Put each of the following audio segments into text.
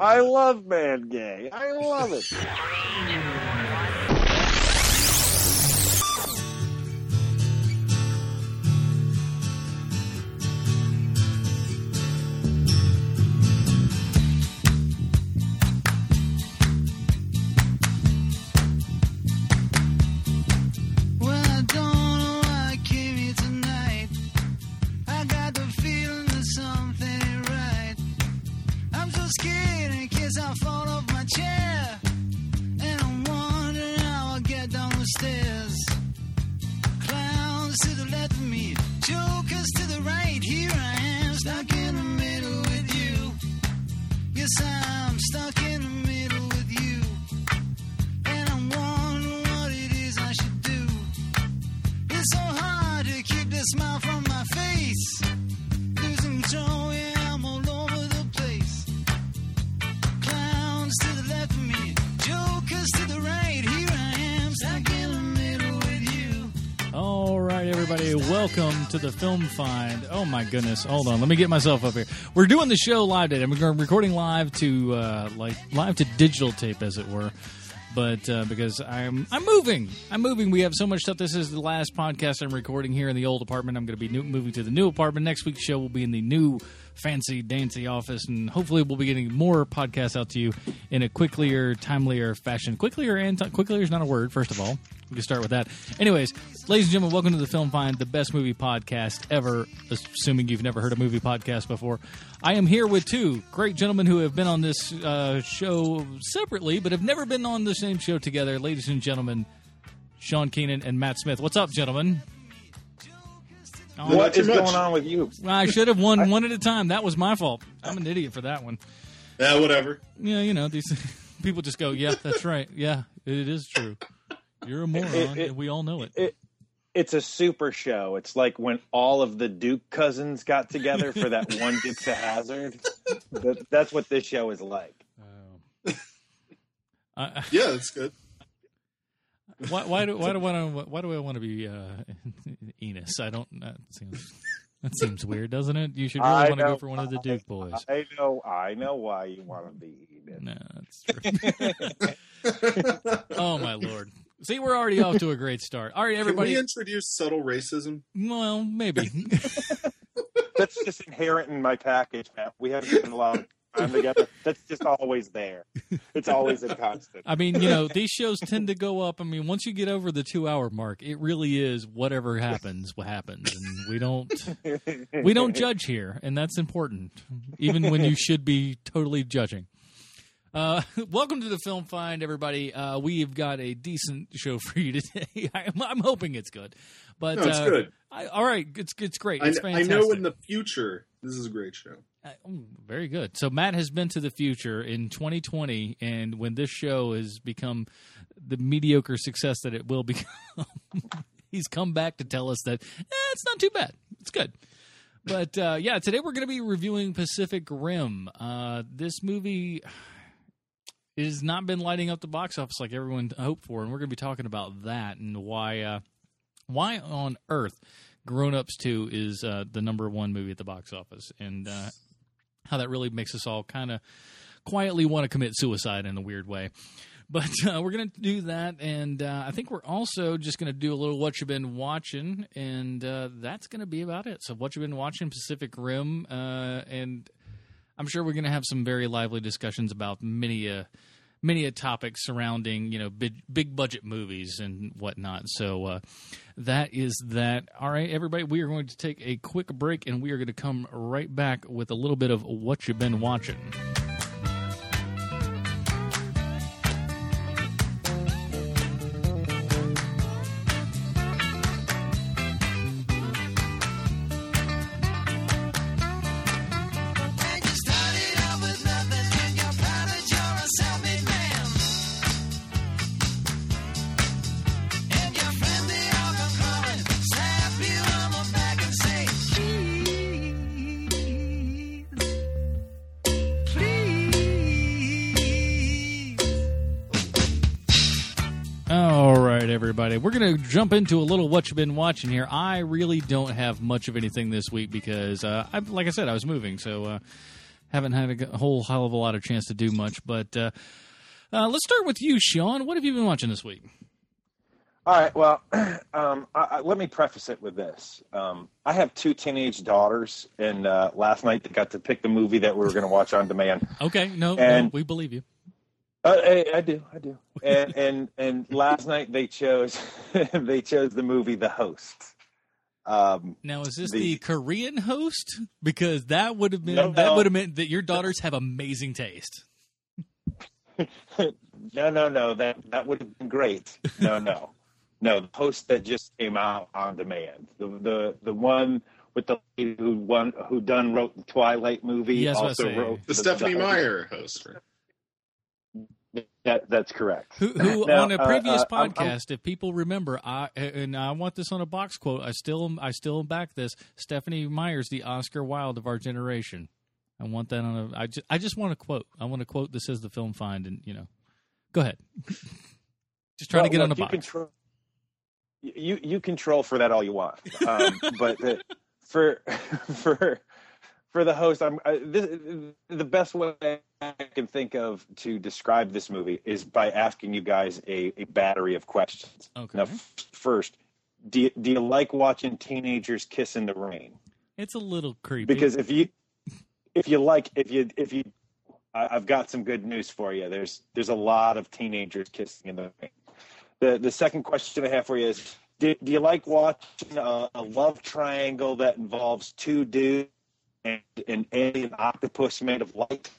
I love man gay. I love it. To the Film Find. Oh my goodness, hold on, let me get myself up here. We're doing the show live today. I'm recording live to uh, like live to digital tape, as it were. But uh, because I'm I'm moving, I'm moving. We have so much stuff. This is the last podcast I'm recording here in the old apartment. I'm going to be new, moving to the new apartment. Next week's show will be in the new fancy dancy office, and hopefully we'll be getting more podcasts out to you in a quicklier, timelier fashion. Quicklier and quicklier is not a word. First of all, we can start with that. Anyways, ladies and gentlemen, welcome to the Film Find, the best movie podcast ever. Assuming you've never heard a movie podcast before, I am here with two great gentlemen who have been on this uh, show separately, but have never been on the same show together. Ladies and gentlemen, Sean Keenan and Matt Smith. What's up, gentlemen? Oh, What too is much. going on with you? I should have won one at a time. That was my fault. I'm an idiot for that one. Yeah, whatever. Yeah, you know these people just go, "Yeah, that's right. Yeah, it is true. You're a moron, It- it- and we all know it." It, it's a super show. It's like when all of the Duke cousins got together for that one Dukes of Hazzard. That, that's what this show is like. Oh. I, Yeah, that's good. Why, why do why do I want why do I want to be uh, Enos? I don't. That seems that seems weird, doesn't it? You should really I want to go for one of the. Duke boys. I know. I know why you want to be Eden. No, that's true. oh my lord! See, we're already off to a great start. All right, Can everybody. we introduce subtle racism? well, maybe. That's just inherent in my package, man. We haven't spent a lot of time together. That's just always there. It's always a constant. I mean, you know, these shows tend to go up. I mean, once you get over the two hour mark, it really is whatever happens, what happens, and we don't we don't judge here, and that's important, even when you should be totally judging. Uh, welcome to the Film Find, everybody. Uh, we've got a decent show for you today. I'm, I'm hoping it's good, but No, it's uh, good. I, all right, it's it's great. I, It's I fantastic. know in the future this is a great show. Uh, very good. So Matt has been to the future in 2020, and when this show has become the mediocre success that it will become, he's come back to tell us that eh, it's not too bad. It's good. But uh, yeah, today we're going to be reviewing Pacific Rim. Uh, this movie has not been lighting up the box office like everyone hoped for, and we're going to be talking about that and why uh, why on earth Grown Ups 2 is uh, the number one movie at the box office, and how that really makes us all kind of quietly want to commit suicide in a weird way. But uh, we're going to do that, and uh, I think we're also just going to do a little what you've been watching, and uh, that's going to be about it. So, what you've been watching, Pacific Rim, uh, and I'm sure we're going to have some very lively discussions about many a many a topic surrounding you know big big budget movies and whatnot. So uh, that is that. All right, everybody, we are going to take a quick break, and we are going to come right back with a little bit of what you've been watching. Jump into a little what you've been watching here. I really don't have much of anything this week because, uh, I, like I said, I was moving, so uh, haven't had a whole hell of a lot of chance to do much. But uh, uh, let's start with you, Sean. What have you been watching this week? All right. Well, um, I, I, let me preface it with this. Um, I have two teenage daughters, and uh, last night they got to pick the movie that we were going to watch on demand. Okay, no, no, And- we believe you. Uh, I, I do, I do. And and and last night they chose they chose the movie The Host. Um, Now, is this the, The- Korean host? Because that would have been No, that no. would have meant that your daughters have amazing taste. no, no, no. That that would have been great. No, no, no. The Host that just came out on demand. The the the one with the lady who won who done wrote the Twilight movie. Yes, also saying. wrote The Stephanie Host. Meyer host. right? That that's correct. Who, who Now, on a uh, previous uh, I'm- podcast, if people remember, I and I want this on a box quote. I still I still back this. Stephanie Myers, the Oscar Wilde of our generation. I want that on a. I just I just want to quote. I want to quote. This is the film find, and you know, go ahead. just trying to Well, get on a you box. Control, you you control for that all you want, um, but the, for for for the host, I'm I, this, the best way I can think of to describe this movie is by asking you guys a, a battery of questions. Okay. Now, f- first, do you, do you like watching teenagers kiss in the rain? It's a little creepy Because if you if you like if you if you I, I've got some good news for you. There's there's a lot of teenagers kissing in the rain. The the second question I have for you is do, do you like watching a, a love triangle that involves two dudes and an alien octopus made of light?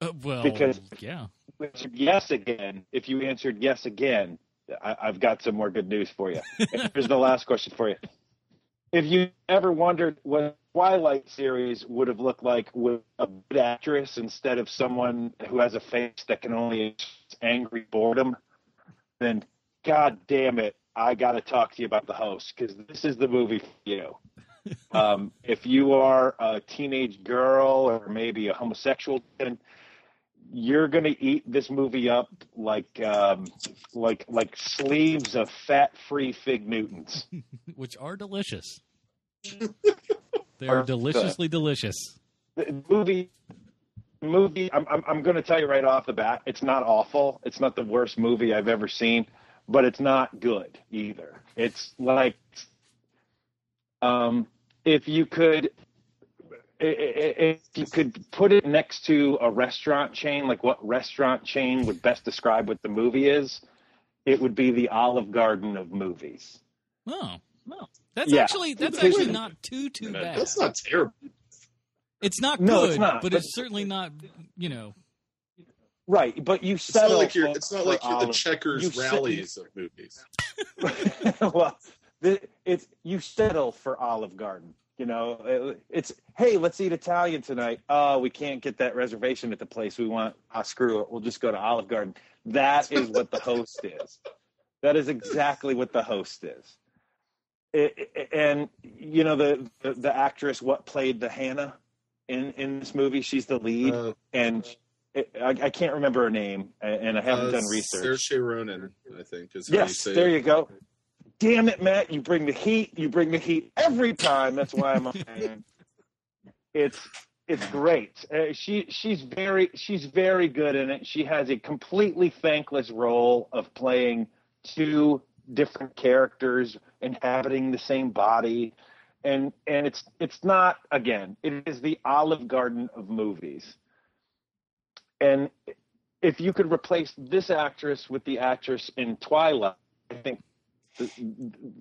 Uh, well, because- yeah. If you yes again. If you answered yes again, I, I've got some more good news for you. Here's the last question for you. If you ever wondered what Twilight series would have looked like with a good actress instead of someone who has a face that can only express angry boredom, then God damn it, I got to talk to you about the host because this is the movie for you. um, if you are a teenage girl or maybe a homosexual, then you're going to eat this movie up like um, like like sleeves of fat-free fig Newtons. Which are delicious. they Are the- deliciously delicious. the movie movie I'm I'm, I'm going to tell you right off the bat, it's not awful. It's not the worst movie I've ever seen, but it's not good either. It's like um if you could i- i- if you could put it next to a restaurant chain, like what restaurant chain would best describe what the movie is, it would be the Olive Garden of movies. Oh, no. That's Yeah. actually that's Because- actually not too too bad. That's not terrible. It's not good, No, it's not, but but- it's certainly not. You know, Right, but you It's not like you're. It's not like you're the checkers you sit- rallies of movies. well, the, it's you settle for Olive Garden. You know, it's hey, let's eat Italian tonight. Oh, we can't get that reservation at the place we want. Ah, screw it. We'll just go to Olive Garden. That is what the host is. That is exactly what the host is. It, it- and you know the, the the actress what played the Hannah in in this movie. She's the lead, Uh, and it, I, I can't remember her name, and I haven't uh, done research. Saoirse Ronan, I think, is you Yes, say there you go. Damn it, Matt! You bring the heat. You bring the heat every time. That's why I'm a fan. It's it's great. Uh, she she's very she's very good in it. She has a completely thankless role of playing two different characters inhabiting the same body, and and it's it's not again. It is the Olive Garden of movies, and if you could replace this actress with the actress in Twilight, I think the,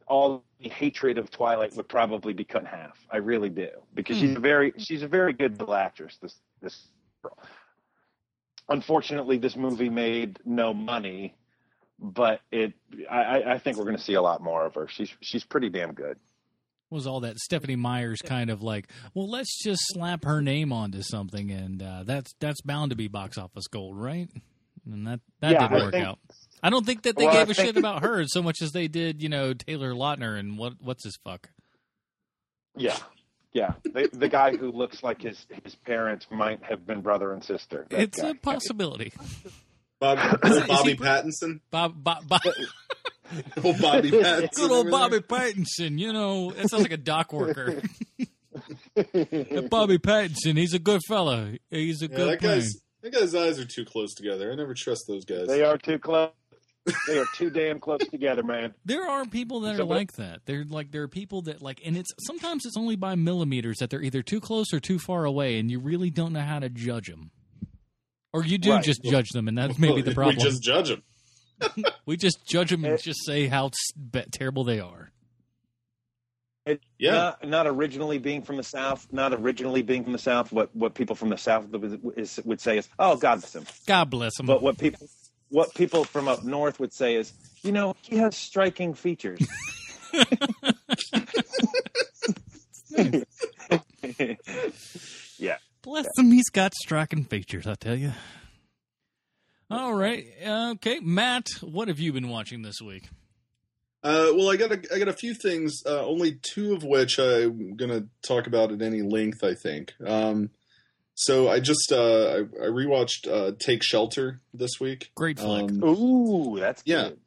all the hatred of Twilight would probably be cut in half. I really do because she's a very she's a very good little actress. This this girl. Unfortunately, this movie made no money, but it I, I- I think we're going to see a lot more of her. She's she's pretty damn good. was all that Stephanie Myers kind of like, well, let's just slap her name onto something, and uh, that's that's bound to be box office gold, right? And that that Yeah, didn't I work think- out. I don't think that they Well, gave a think- shit about her so much as they did, you know, Taylor Lautner and what what's his fuck. Yeah, yeah. The, the guy who looks like his his parents might have been brother and sister. It's guy. a possibility. Bob, Is old he Bobby pre- Pattinson. Bob, Bob, Bob Old Bobby Pattinson. good old Bobby there. Pattinson. You know, it sounds like a dock worker. Bobby Pattinson, he's a good fella. He's a Yeah, good that man. guy's that guy's eyes are too close together. I never trust those guys. they are too close. They are too damn close together, man. There are people that are like that. They're like there are people that like, and it's sometimes it's only by millimeters that they're either too close or too far away, and you really don't know how to judge them. Or you do Right. just judge them, and that's maybe the problem. We just judge them. We just judge them and just say how terrible they are. It, Yeah. Not, not originally being from the South, not originally being from the South. What what people from the South would, is, would say is, "Oh, God bless him." God bless him. But what people what people from up north would say is, "You know, he has striking features." yeah. Bless him, he's got striking features, I tell you. All right, okay, Matt, what have you been watching this week? Uh, well, I got a, I got a few things. Uh, only two of which I'm gonna talk about at any length. I think. Um, so I just uh, I, I rewatched uh, Take Shelter this week. Great flick. Um, Ooh, that's Yeah. good.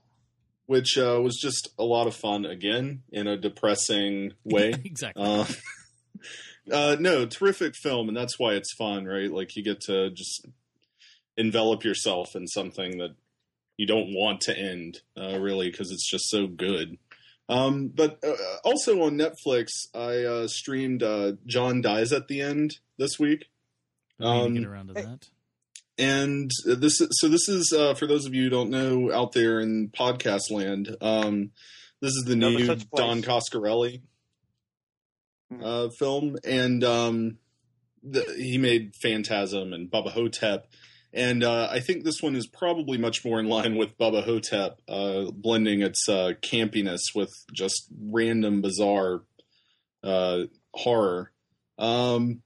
which uh, was just a lot of fun again in a depressing way. exactly. uh, uh, no, terrific film, and that's why it's fun, right? Like you get to just envelop yourself in something that you don't want to end, uh, really, because it's just so good. Um, but uh, also on Netflix, I uh, streamed uh, John Dies at the End this week. We um, get around to that. and this so this is uh, for those of you who don't know out there in podcast land um, this is the No new don coscarelli uh, film and um, the, he made phantasm and bubba hotep and uh, i think this one is probably much more in line with bubba hotep uh, blending its uh, campiness with just random bizarre uh, horror um,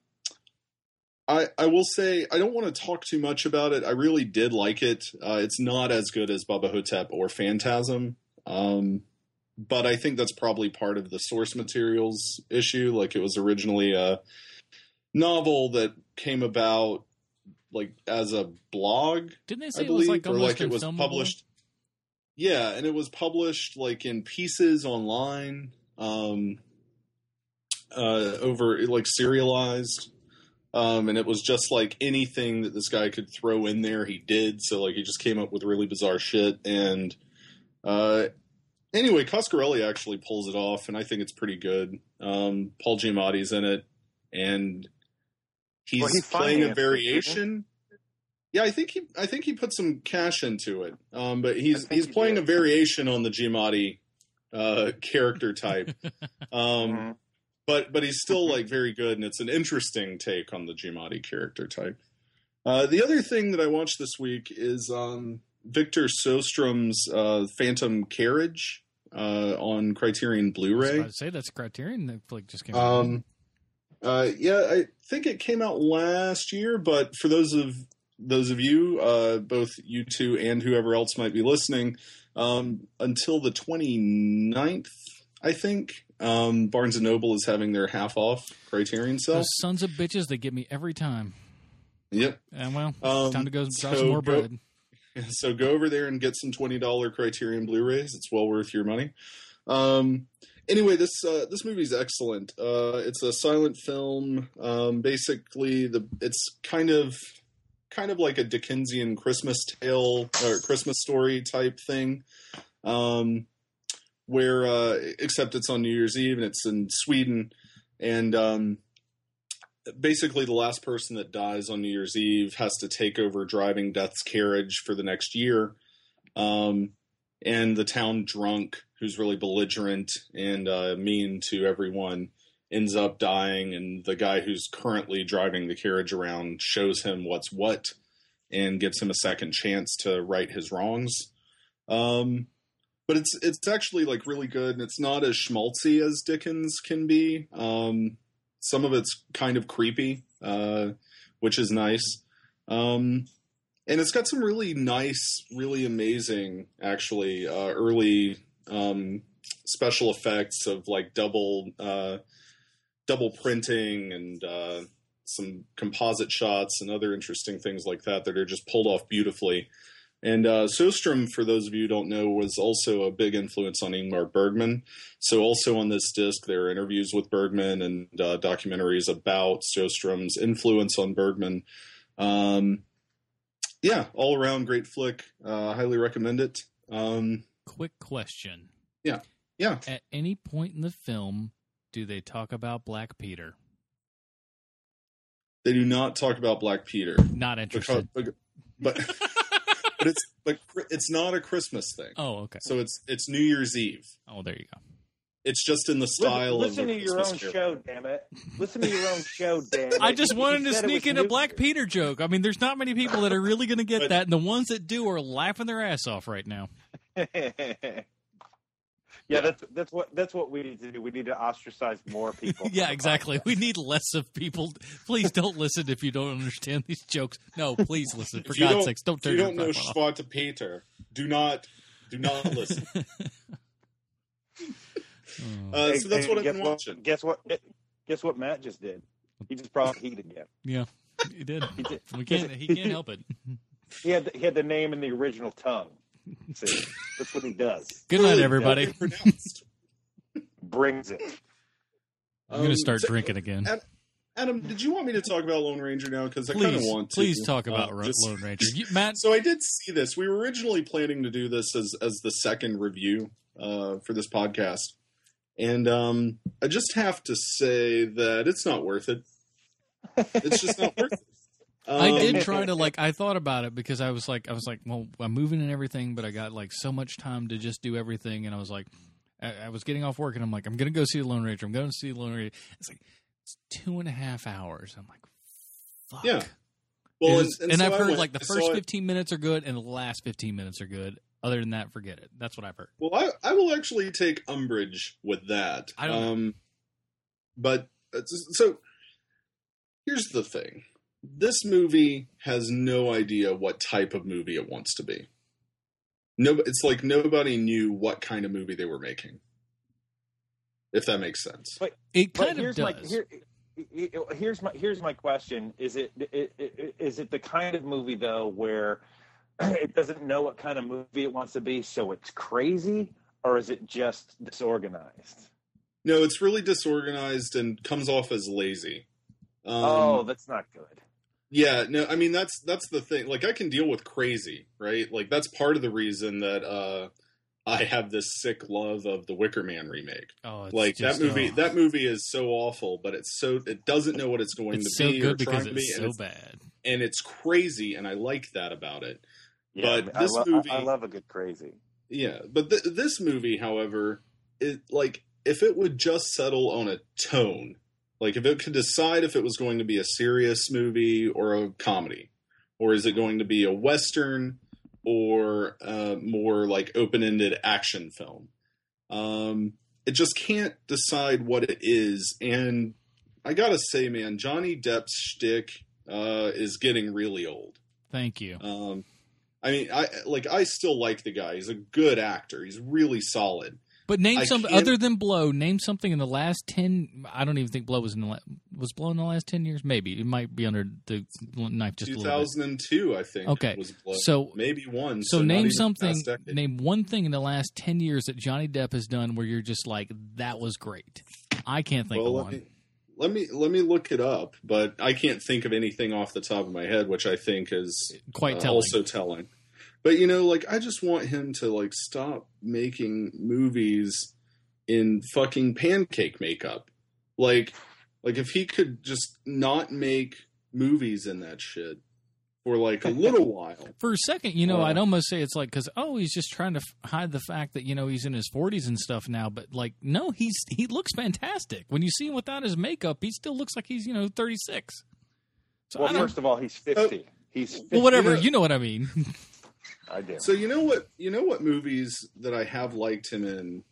I, I will say I don't want to talk too much about it. I really did like it. Uh, it's not as good as Bubba Hotep or Phantasm, um, but I think that's probably part of the source materials issue. Like it was originally a novel that came about like as a blog, Didn't they say it was like or like it was published. Yeah, and it was published like in pieces online, um, uh, over like serialized. Um, and it was just like anything that this guy could throw in there, he did. So like he just came up with really bizarre shit. And uh, anyway, Coscarelli actually pulls it off, and I think it's pretty good. Um, Paul Giamatti's in it, and he's Well, he playing a variation. Yeah, I think he I think he put some cash into it. Um, but he's he's he playing did. a variation on the Giamatti uh, character type. Um, Mhm. but but he's still like very good, and it's an interesting take on the Giamatti character type. Uh, the other thing that I watched this week is um, Victor Sjöström's uh, Phantom Carriage uh, on Criterion I was Blu-ray. about to say that's Criterion. That flick just came out. Uh, yeah, I think it came out last year, but for those of those of you, uh, both you two and whoever else might be listening, um, until the 29th, I think, um, Barnes and Noble is having their half off Criterion sale. Those sons of bitches, they get me every time. Yep. And well, Um, time to go so some more go- bread. So go over there and get some twenty dollar Criterion Blu-rays. It's well worth your money. Um, anyway, this uh, this movie's excellent. Uh, it's a silent film. Um, basically, the it's kind of kind of like a Dickensian Christmas tale or Christmas story type thing. Um, where uh, except it's on New Year's Eve and it's in Sweden, and um, basically the last person that dies on New Year's Eve has to take over driving Death's carriage for the next year. Um, and the town drunk, who's really belligerent and uh, mean to everyone, ends up dying. And the guy who's currently driving the carriage around shows him what's what and gives him a second chance to right his wrongs. Um, but it's it's actually like really good, and it's not as schmaltzy as Dickens can be. Um, some of it's kind of creepy, uh, which is nice. Um, and it's got some really nice, really amazing, actually, uh, early um, special effects of like double uh, double printing and uh, some composite shots and other interesting things like that that are just pulled off beautifully. And uh, Sjöström, for those of you who don't know, was also a big influence on Ingmar Bergman. So, also on this disc, there are interviews with Bergman and uh, documentaries about Sjöström's influence on Bergman. Um, yeah, all around great flick. Uh, highly recommend it. Um, Quick question. yeah. Yeah. At any point in the film, do they talk about Black Peter? They do not talk about Black Peter, Not because, interested. but but but it's but it's not a Christmas thing. Oh, okay. So it's it's New Year's Eve. Oh, there you go. It's just in the style listen, listen of a to your Christmas own Carol. show, damn it. Listen to your own show, damn it. I just wanted to sneak in a Black Peter joke. I mean, there's not many people that are really going to get But- that, and the ones that do are laughing their ass off right now. yeah, that's that's what that's what we need to do. We need to ostracize more people. yeah, exactly. podcast. We need less of people. Please don't listen if you don't understand these jokes. No, please listen. For God's don't- sakes, don't If turn you don't know phone off. Peter, do not do not listen. Oh, Uh, Hey, so that's hey, what I've guess been what, watching. Guess what? Guess what Matt just did? He just brought heat again. yeah, he did. He did. We can't. He can't help it. He had the, he had the name in the original tongue. See, that's what he does. Good night, everybody. Brings it. I'm going Um, to start so- drinking again. Ad- Adam, did you want me to talk about Lone Ranger now? Because I kind of want to. please talk about Uh, just- Lone Ranger. You, Matt, So I did see this. We were originally planning to do this as as the second review uh, for this podcast, and um, I just have to say that it's not worth it. It's just not worth it. I Um, did try to like. I thought about it because I was like, I was like, well, I'm moving and everything, but I got like so much time to just do everything, and I was like, I, I was getting off work, and I'm like, I'm gonna go see the Lone Ranger. I'm going to see the Lone Ranger. It's like it's two and a half hours. I'm like, fuck. Yeah. Well, and, and and so I've heard went- like the first it- 15 minutes are good, and the last 15 minutes are good. Other than that, forget it. That's what I've heard. Well, I, I will actually take umbrage with that. I don't know. um, But uh, so here's the thing: this movie has no idea what type of movie it wants to be. No, it's like nobody knew what kind of movie they were making. If that makes sense. but It But kind of here's does. my here, here's my here's my question: Is it, it, it is it the kind of movie though where it doesn't know what kind of movie it wants to be, so it's crazy, or is it just disorganized? No, it's really disorganized and comes off as lazy. Um, oh, that's not good. Yeah, no, I mean that's that's the thing. Like I can deal with crazy, right? Like that's part of the reason that uh I have this sick love of the Wicker Man remake. oh, it's Like just, that movie oh, that movie is so awful, but it's so it doesn't know what it's going It's to so be good or because trying to be it's and so it's, bad. and it's crazy and I like that about it. Yeah, But I, this lo- movie- I love a good crazy. Yeah, but th- this movie, however, it like if it would just settle on a tone, like if it could decide if it was going to be a serious movie or a comedy, or is it going to be a western or uh, more like open-ended action film, um, it just can't decide what it is. And I gotta say, man, Johnny Depp's shtick uh, is getting really old. Thank you. Um, I mean, I like I still like the guy. He's a good actor. He's really solid. But name I some can't- other than Blow. Name something in the last ten. I don't even think Blow was in the la- was Blow in the last ten years. Maybe it might be under the knife just a little bit. 2002, I think. Okay. So maybe one. so not name something. Name one thing in the last ten years that Johnny Depp has done where you're just like that was great. I can't think well, of one. me, let me let me look it up, but I can't think of anything off the top of my head, which I think is Quite uh, also telling. But you know, like I just want him to like stop making movies in fucking pancake makeup. Like like if he could just not make movies in that shit for like a little while. For a second, you know, Uh, I'd almost say it's like because oh, he's just trying to f- hide the fact that you know he's in his forties and stuff now. But like, no, he's he looks fantastic. When you see him without his makeup, he still looks like he's you know thirty six. So Well, first of all, he's fifty. He's 50. well, whatever, you know- you know what I mean. I do. So you know what you know what movies that I have liked him in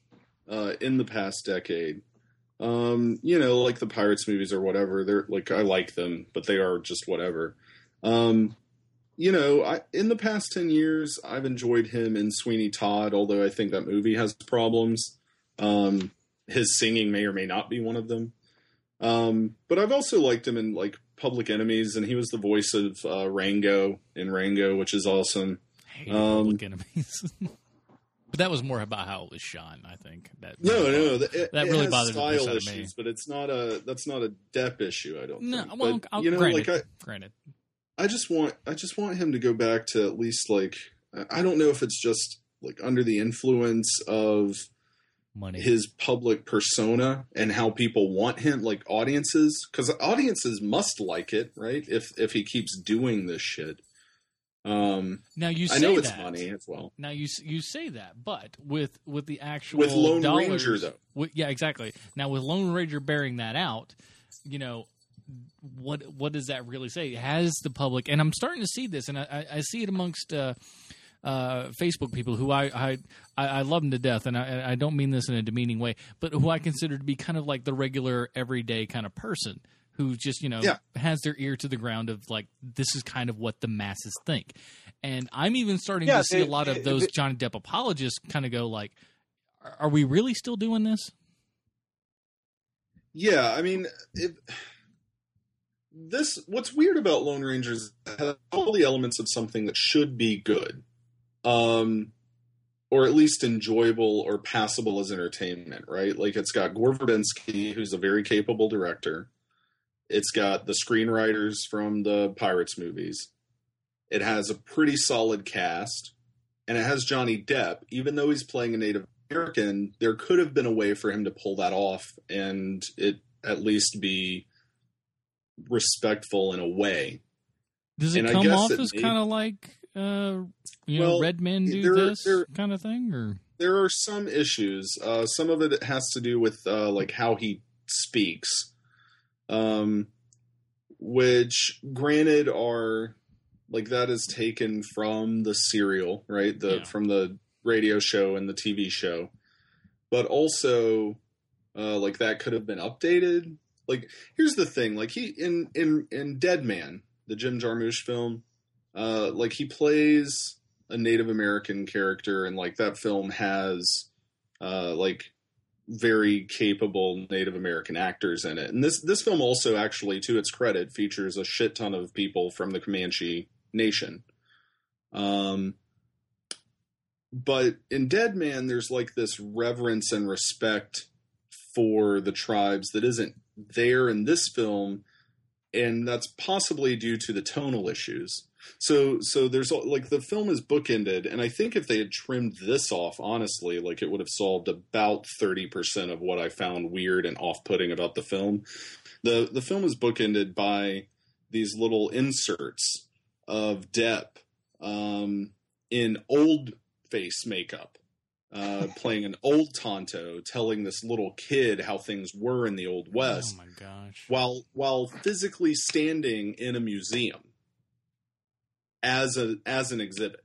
uh, in the past decade. Um, you know, like the Pirates movies or whatever. They're like I like them, but they are just whatever. Um, you know, I in the past ten years, I've enjoyed him in Sweeney Todd, although I think that movie has problems. Um, his singing may or may not be one of them. Um, but I've also liked him in like Public Enemies, and he was the voice of uh, Rango in Rango, which is awesome. hate Um, Public Enemies. but that was more about how it was shot. I think that No, no, that, it, That it really bothered the style of me. issues, but it's not a that's not a Depp issue. I don't no. think. Well, but, I'll, you know, granted, like I, granted. I just want I just want him to go back to at least like I don't know if it's just like under the influence of Money. his public persona and how people want him like audiences because audiences must like it right if if he keeps doing this shit um now you say i know it's that. money as well Now you you say that, but with with the actual With Lone dollars, Ranger, though. with- yeah, exactly. Now with Lone Ranger bearing that out, you know, what what does that really say? Has the public? And I'm starting to see this, and I, I, see it amongst. Uh, uh, Facebook people who I, I I love them to death, and I, I don't mean this in a demeaning way, but who I consider to be kind of like the regular, everyday kind of person who just you know Yeah. has their ear to the ground of like this is kind of what the masses think, and I'm even starting Yeah, to see they- a lot of those they- Johnny Depp apologists kind of go like, "Are- "Are we really still doing this?" yeah i mean it, this what's weird about lone rangers it has all the elements of something that should be good um or at least enjoyable or passable as entertainment right? Like it's got gore verbinski who's a very capable director. It's got the screenwriters from the pirates movies. It has a pretty solid cast and it has johnny depp. Even though he's playing a native american there could have been a way for him to pull that off and it at least be respectful in a way Does it And come off it as kind of like uh, you know red men do there- this there- kind of thing, or there are some issues. Uh, some of it has to do with uh, like how he speaks, um, which, granted, are like that is taken from the serial, right? The Yeah. from the radio show and the TV show, but also uh, like that could have been updated. Like, here's the thing: like he in in in Dead Man, the Jim Jarmusch film, uh, like he plays a Native American character, and like that film has uh, like very capable Native American actors in it. And this this film also actually, to its credit, features a shit ton of people from the Comanche Nation. Um, but in Dead Man, there's like this reverence and respect for the tribes that isn't there in this film, and that's possibly due to the tonal issues. So so there's like the film is bookended, and I think if they had trimmed this off, honestly, like it would have solved about thirty percent of what I found weird and off putting about the film. the The film is bookended by these little inserts of Depp um, in old face makeup, uh, playing an old Tonto, telling this little kid how things were in the old West oh my gosh, while while physically standing in a museum as a as an exhibit.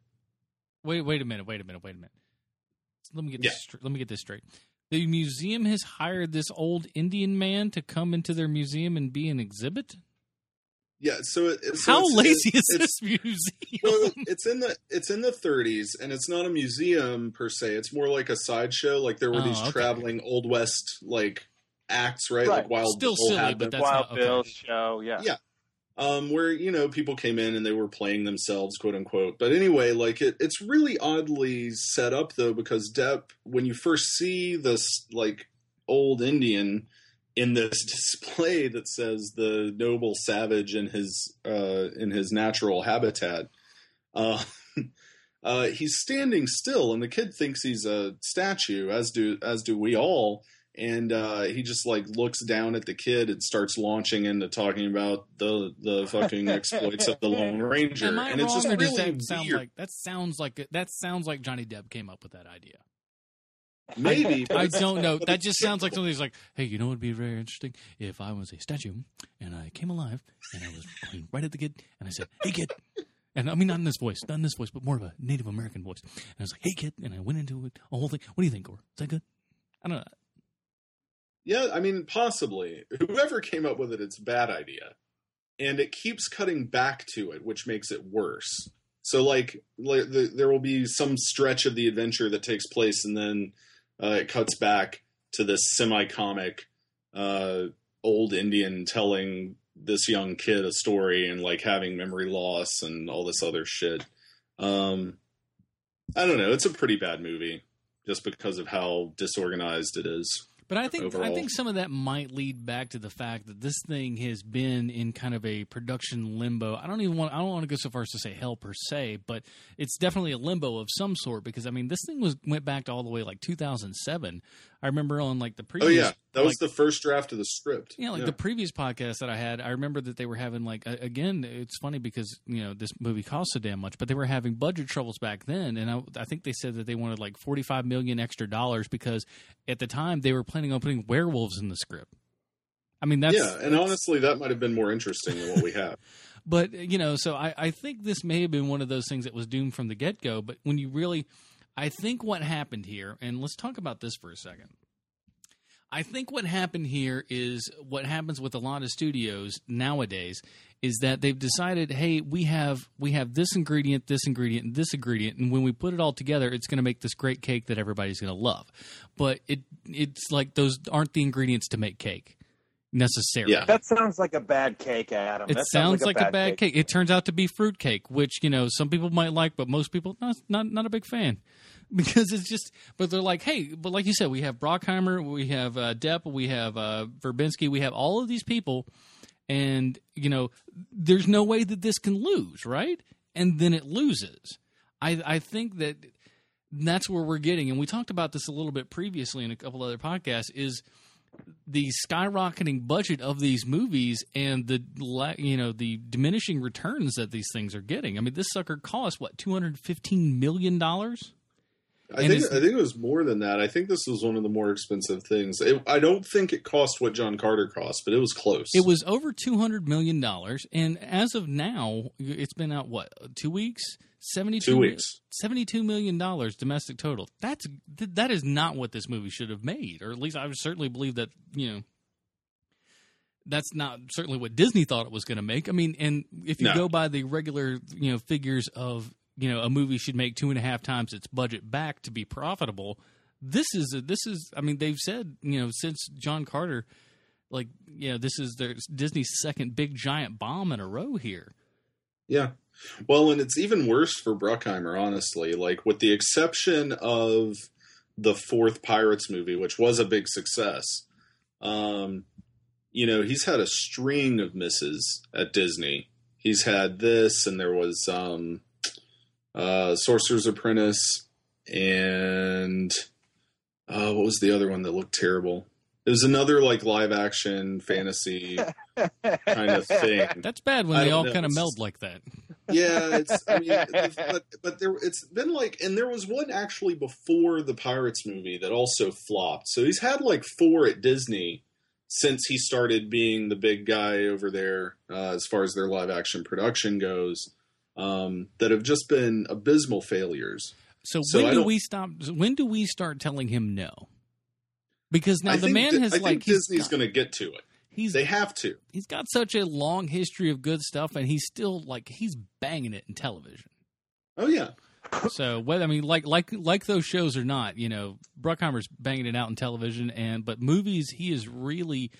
wait wait a minute, wait a minute, wait a minute. Let me get Yeah. this str- let me get this straight. The museum has hired this old Indian man to come into their museum and be an exhibit. Yeah, so, it, it- so How it's- lazy it's- is it's- this museum? well, it's in the it's in the 30s, and it's not a museum per se. It's more like a sideshow. Like there were Oh, these okay. traveling old west like acts, right? Right. Like Wild Still Bill silly, had but that's Wild not- okay. Bill's show, yeah. Yeah. um, where you know people came in and they were playing themselves, quote unquote. But anyway, like it, it's really oddly set up though because Depp, when you first see this like old Indian in this display that says the noble savage in his uh, in his natural habitat, uh, uh, he's standing still, and the kid thinks he's a statue, as do as do we all and uh, he just like looks down at the kid and starts launching into talking about the the fucking exploits of the Lone Ranger, Am I and wrong, it's just or does really that sound weird. like that sounds like that sounds like Johnny Depp came up with that idea? Maybe I don't know. That just sounds like something that's like, hey, you know, it'd be very interesting if I was a statue and I came alive and I was right at the kid and I said, hey, kid. And I mean, not in this voice, not in this voice, but more of a Native American voice. And I was like, hey, kid. And I went into it, a whole thing. What do you think, Gore? Is that good? I don't know. Yeah, I mean, possibly. Whoever came up with it, it's a bad idea. And it keeps cutting back to it, which makes it worse. So, like, like the, there will be some stretch of the adventure that takes place, and then uh, it cuts back to this semi comic uh, old Indian telling this young kid a story and, like, having memory loss and all this other shit. Um, I don't know. It's a pretty bad movie, just because of how disorganized it is. But I think I think some of that might lead back to the fact that this thing has been in kind of a production limbo. I don't even want I don't want to go so far as to say hell per se, but it's definitely a limbo of some sort because I mean this thing was went back to all the way like 2007. I remember on like the previous. Oh yeah, that was like- the first draft of the script. Yeah, like the previous podcast that I had, I remember that they were having like again. It's funny because you know this movie cost so damn much, but they were having budget troubles back then, and I, I think they said that they wanted like forty five million extra dollars because at the time they were planning on putting werewolves in the script. I mean that's yeah, and honestly, that might have been more interesting than what we have. but you know, so I, I think this may have been one of those things that was doomed from the get go. But when you really, I think what happened here, and let's talk about this for a second. I think what happened here is what happens with a lot of studios nowadays is that they've decided, hey, we have we have this ingredient, this ingredient, and this ingredient, and when we put it all together, it's going to make this great cake that everybody's going to love. But it it's like those aren't the ingredients to make cake necessarily. Yeah. That sounds like a bad cake, Adam. It that sounds like, a bad cake. It turns out to be fruit cake, which you know some people might like, but most people not not, not a big fan because it's just. But they're like, hey, but like you said, we have Bruckheimer, we have uh, Depp, we have uh, Verbinski, we have all of these people, and you know, there's no way that this can lose, right? And then it loses. I I think that that's where we're getting, and we talked about this a little bit previously in a couple other podcasts. Is the skyrocketing budget of these movies and the you know the diminishing returns that these things are getting. I mean, this sucker cost what two hundred fifteen million dollars. I And think I think it was more than that. I think this was one of the more expensive things. It, I don't think it cost what John Carter cost, but it was close. It was over two hundred million dollars, and as of now, it's been out what two weeks. Seventy-two Two weeks. Seventy-two million dollars domestic total. That's th- that is not what this movie should have made, or at least I would certainly believe that you know. That's not certainly what Disney thought it was going to make. I mean, and if you No. go by the regular, you know, figures of you know a movie should make two and a half times its budget back to be profitable. This is a, this is. I mean, they've said you know since John Carter, like you know, this is their Disney's second big giant bomb in a row here. Yeah. Well, and it's even worse for Bruckheimer, honestly. Like, with the exception of the fourth Pirates movie, which was a big success, um, you know, he's had a string of misses at Disney. He's had this, and there was um, uh, Sorcerer's Apprentice, and uh, what was the other one that looked terrible? It was another like live action fantasy kind of thing. That's bad when I they all know. kind of It's meld like that. yeah, it's. I mean, but but there, it's been like, and there was one actually before the Pirates movie that also flopped. So he's had like four at Disney since he started being the big guy over there, uh, as far as their live action production goes, um, that have just been abysmal failures. So, So when do we stop? When do we start telling him no? Because now I the man has I like think he's going to get to it. he's They have to. he's got such a long history of good stuff, and he's still like he's banging it in television. Oh yeah, So whether I mean like like like those shows or not, you know, Bruckheimer's banging it out in television, and but movies he is really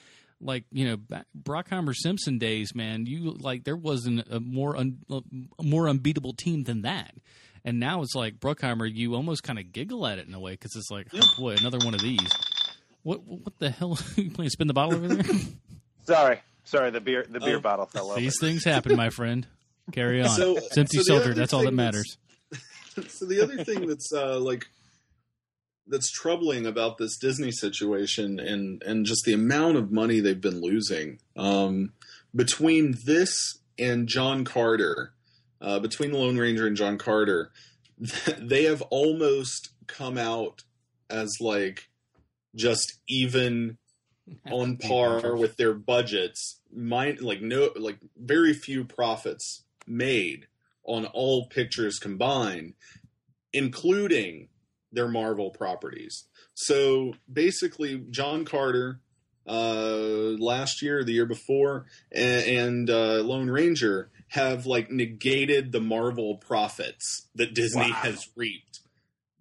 like you know Bruckheimer Simpson days, man. You like there wasn't a more un, a more unbeatable team than that. And now it's like Bruckheimer, you almost kind of giggle at it in a way because it's like, oh boy, another one of these. What what the hell? you playing spin the bottle over there? Sorry, sorry. The beer the beer Oh. bottle fell over. These things happen, my friend. Carry on. So- it's empty so the That's all that thing matters. so the other thing that's uh, like that's troubling about this Disney situation and and just the amount of money they've been losing um, between this and John Carter, uh, between the Lone Ranger and John Carter, they have almost come out as like just even on par with their budgets. Mine like no like very few profits made on all pictures combined, including their Marvel properties. So basically, John Carter uh, last year, the year before, and, and uh, Lone Ranger have like negated the Marvel profits that Disney Wow. has reaped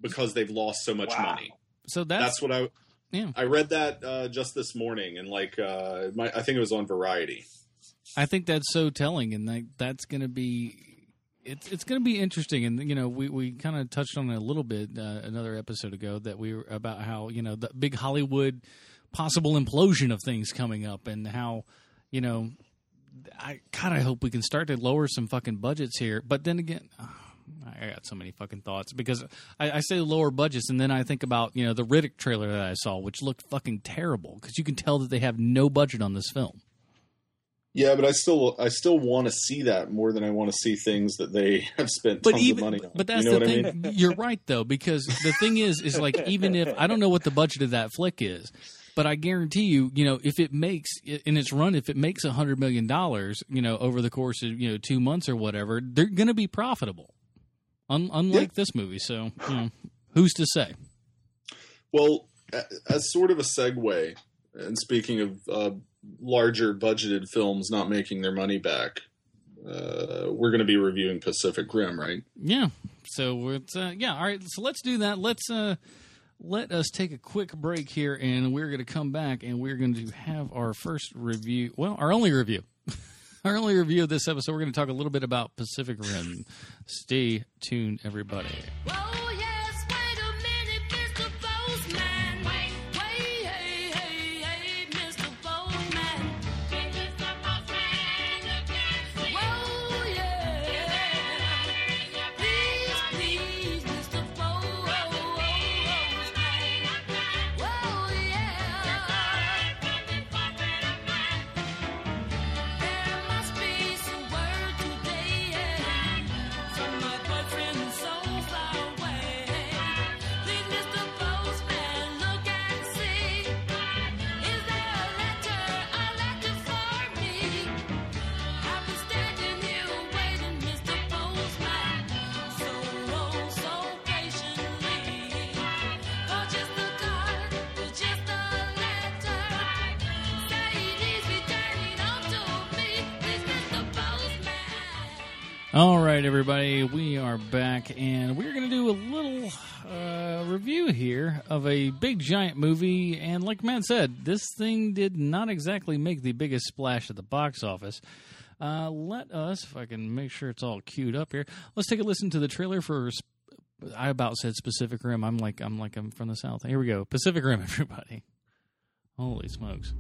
because they've lost so much Wow. money. So That's, that's, what I Yeah. I read that uh, just this morning, and like uh, my, I think it was on Variety. I think that's so telling, and like that's going to be it's it's going to be interesting, and you know, we, we kind of touched on it a little bit uh, another episode ago that we were about how you know the big Hollywood possible implosion of things coming up, and how you know, I kind of hope we can start to lower some fucking budgets here. But then again. I got so many fucking thoughts because I, I say lower budgets, and then I think about you know the Riddick trailer that I saw, which looked fucking terrible because you can tell that they have no budget on this film. Yeah, but I still I still want to see that more than I want to see things that they have spent but tons even of money on. but that's you know the what thing. I mean? You're right though because the thing is is like even if I don't know what the budget of that flick is, but I guarantee you, you know, if it makes in its run, if it makes a hundred million dollars, you know, over the course of you know two months or whatever, they're going to be profitable. Un- unlike this movie, so you know, who's to say? Well, as sort of a segue, and speaking of uh, larger budgeted films not making their money back, uh, we're going to be reviewing Pacific Rim, right? Yeah. So it's uh, yeah. All right. So let's do that. Let's uh, let us take a quick break here, and we're going to come back, and we're going to have our first review. Well, our only review. Our only review of this episode, we're going to talk a little bit about Pacific Rim. Stay tuned, everybody. Oh All right, everybody, we are back, and we're going to do a little uh, review here of a big giant movie. And like Matt said, this thing did not exactly make the biggest splash at the box office. Uh, let us, if I can make sure it's all queued up here, let's take a listen to the trailer for. I about said Pacific Rim. I'm like I'm like I'm from the south. Here we go, Pacific Rim, everybody. Holy smokes!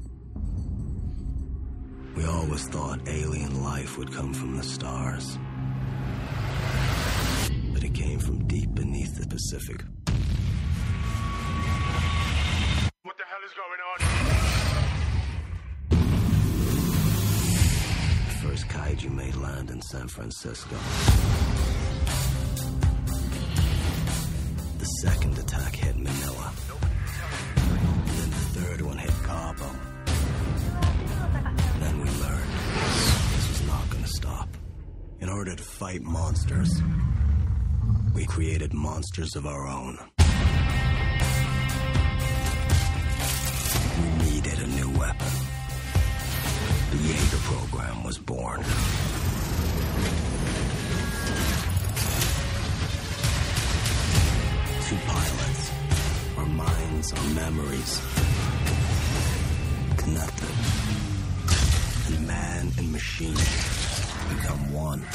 We always thought alien life would come from the stars. But it came from deep beneath the Pacific. What the hell is going on? The first kaiju made land in San Francisco. The second attack hit Manila. Then the third one hit Cabo. Then we learned this was not going to stop. In order to fight monsters, we created monsters of our own. We needed a new weapon. The Jaeger program was born. Two pilots, our minds, our memories, connected. And man and machine become one.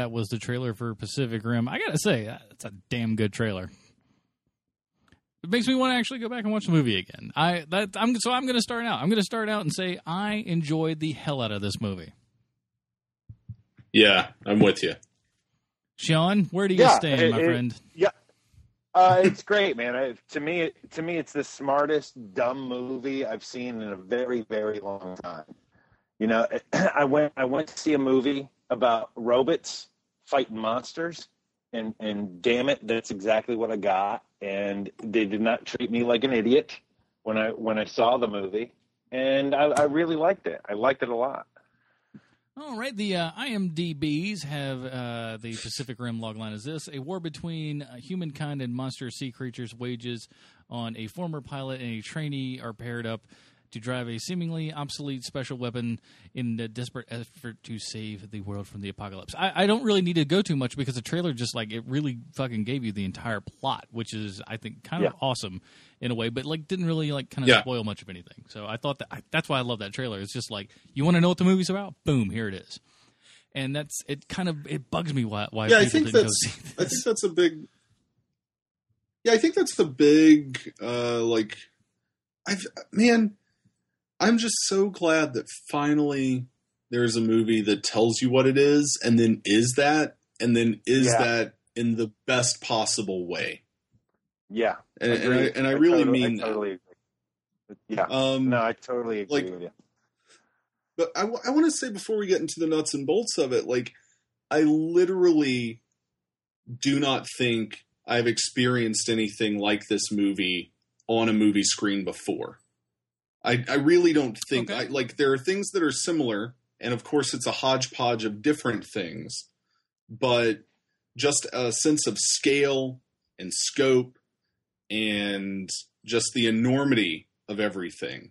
That was the trailer for Pacific Rim. I gotta say, that's a damn good trailer. It makes me want to actually go back and watch the movie again. I that I'm so I'm gonna start out. I'm gonna start out and say I enjoyed the hell out of this movie. Yeah, I'm with you. Sean, where do you Yeah, stand, it- my it- friend? Yeah, uh, it's great, man. I, to me, to me, it's the smartest dumb movie I've seen in a very, very long time. You know, I went I went to see a movie about robots fighting monsters, and and damn it, that's exactly what I got. And they did not treat me like an idiot when I when I saw the movie, and I, I really liked it. I liked it a lot. All right, the uh, IMDb's have uh, the Pacific Rim logline is this: a war between humankind and monster sea creatures wages on a former pilot and a trainee are paired up to drive a seemingly obsolete special weapon in a desperate effort to save the world from the apocalypse. I, I don't really need to go too much because the trailer just like it really fucking gave you the entire plot, which is I think kind of Yeah. awesome in a way, but like didn't really like kind of Yeah. spoil much of anything. So I thought that I, that's why I love that trailer. It's just like you want to know what the movie's about, boom, here it is. And that's it. Kind of it bugs me why why yeah, I think that's I think that's a big. Yeah, I think that's the big uh like, I've man, I'm just so glad that finally there's a movie that tells you what it is, and then is that, and then is Yeah. that in the best possible way, Yeah, and, and I and I really totally, mean I totally agree. Yeah. Um, no, I totally agree like- with you. But I, want to say before we get into the nuts and bolts of it, like, I literally do not think I've experienced anything like this movie on a movie screen before. I, I really don't think, Okay. I, like, there are things that are similar, and of course, it's a hodgepodge of different things, but just a sense of scale and scope and just the enormity of everything.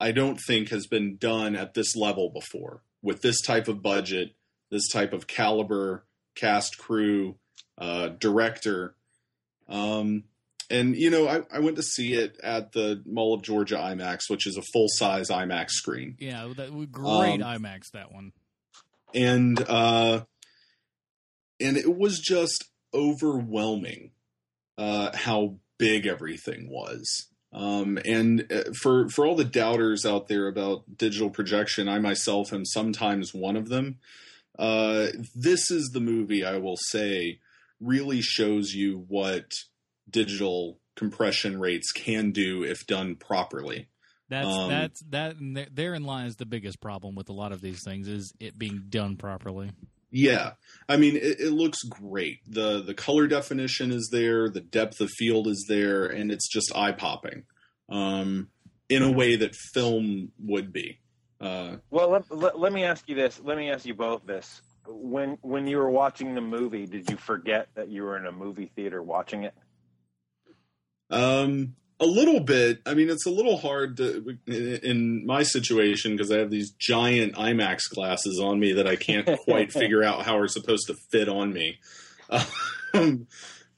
I don't think has been done at this level before with this type of budget, this type of caliber, cast, crew, uh, director. Um, and you know, I, I went to see it at the Mall of Georgia IMAX, which is a full size IMAX screen, Yeah, that great Um, IMAX that one. and uh, and it was just overwhelming uh, how big everything was. Um, and uh, for for all the doubters out there about digital projection, I myself am sometimes one of them. Uh, this is the movie I will say really shows you what digital compression rates can do if done properly. That's um, that's that. and there- Therein lies the biggest problem with a lot of these things is it being done properly. Yeah, I mean it, it looks great. the The color definition is there, the depth of field is there, and it's just eye popping, um, in a way that film would be. Uh, Well, let, let, let me ask you this. Let me ask you both this. When when you were watching the movie, did you forget that you were in a movie theater watching it? Um, a little bit. I mean, it's a little hard to, in, my situation because I have these giant IMAX glasses on me that I can't quite figure out how are supposed to fit on me. Um,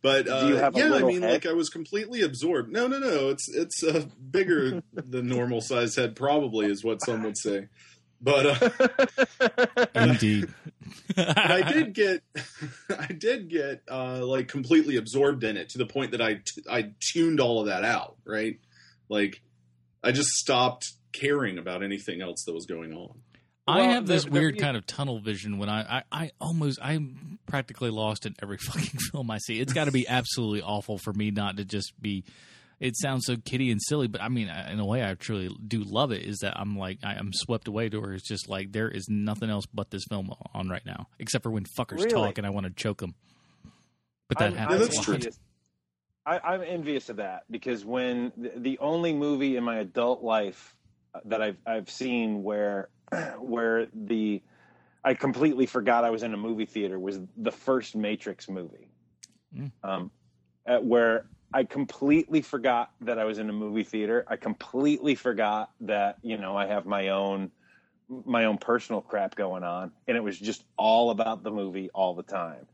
but uh, yeah, I mean, head? like I was completely absorbed. No, no, no. It's it's uh, bigger than normal size head, probably is what some would say. But uh, Indeed. but I did get, I did get uh, like completely absorbed in it to the point that I t- I tuned all of that out. Right, like I just stopped caring about anything else that was going on. I Well, have this the- the weird re- kind of tunnel vision when I, I, I almost I'm practically lost in every fucking film I see. It's got to be absolutely awful for me not to just be. It sounds so kiddie and silly, but I mean, in a way, I truly do love it. Is that I'm like I am swept away to where it's just like there is nothing else but this film on right now, except for when fuckers Really? talk and I want to choke them. But that I'm, happens I'm that's true. envious. I, I'm envious of that because when the, the only movie in my adult life that I've I've seen where where the I completely forgot I was in a movie theater was the first Matrix movie, Mm. um, at where I completely forgot that I was in a movie theater. I completely forgot that you know I have my own my own personal crap going on, and it was just all about the movie all the time.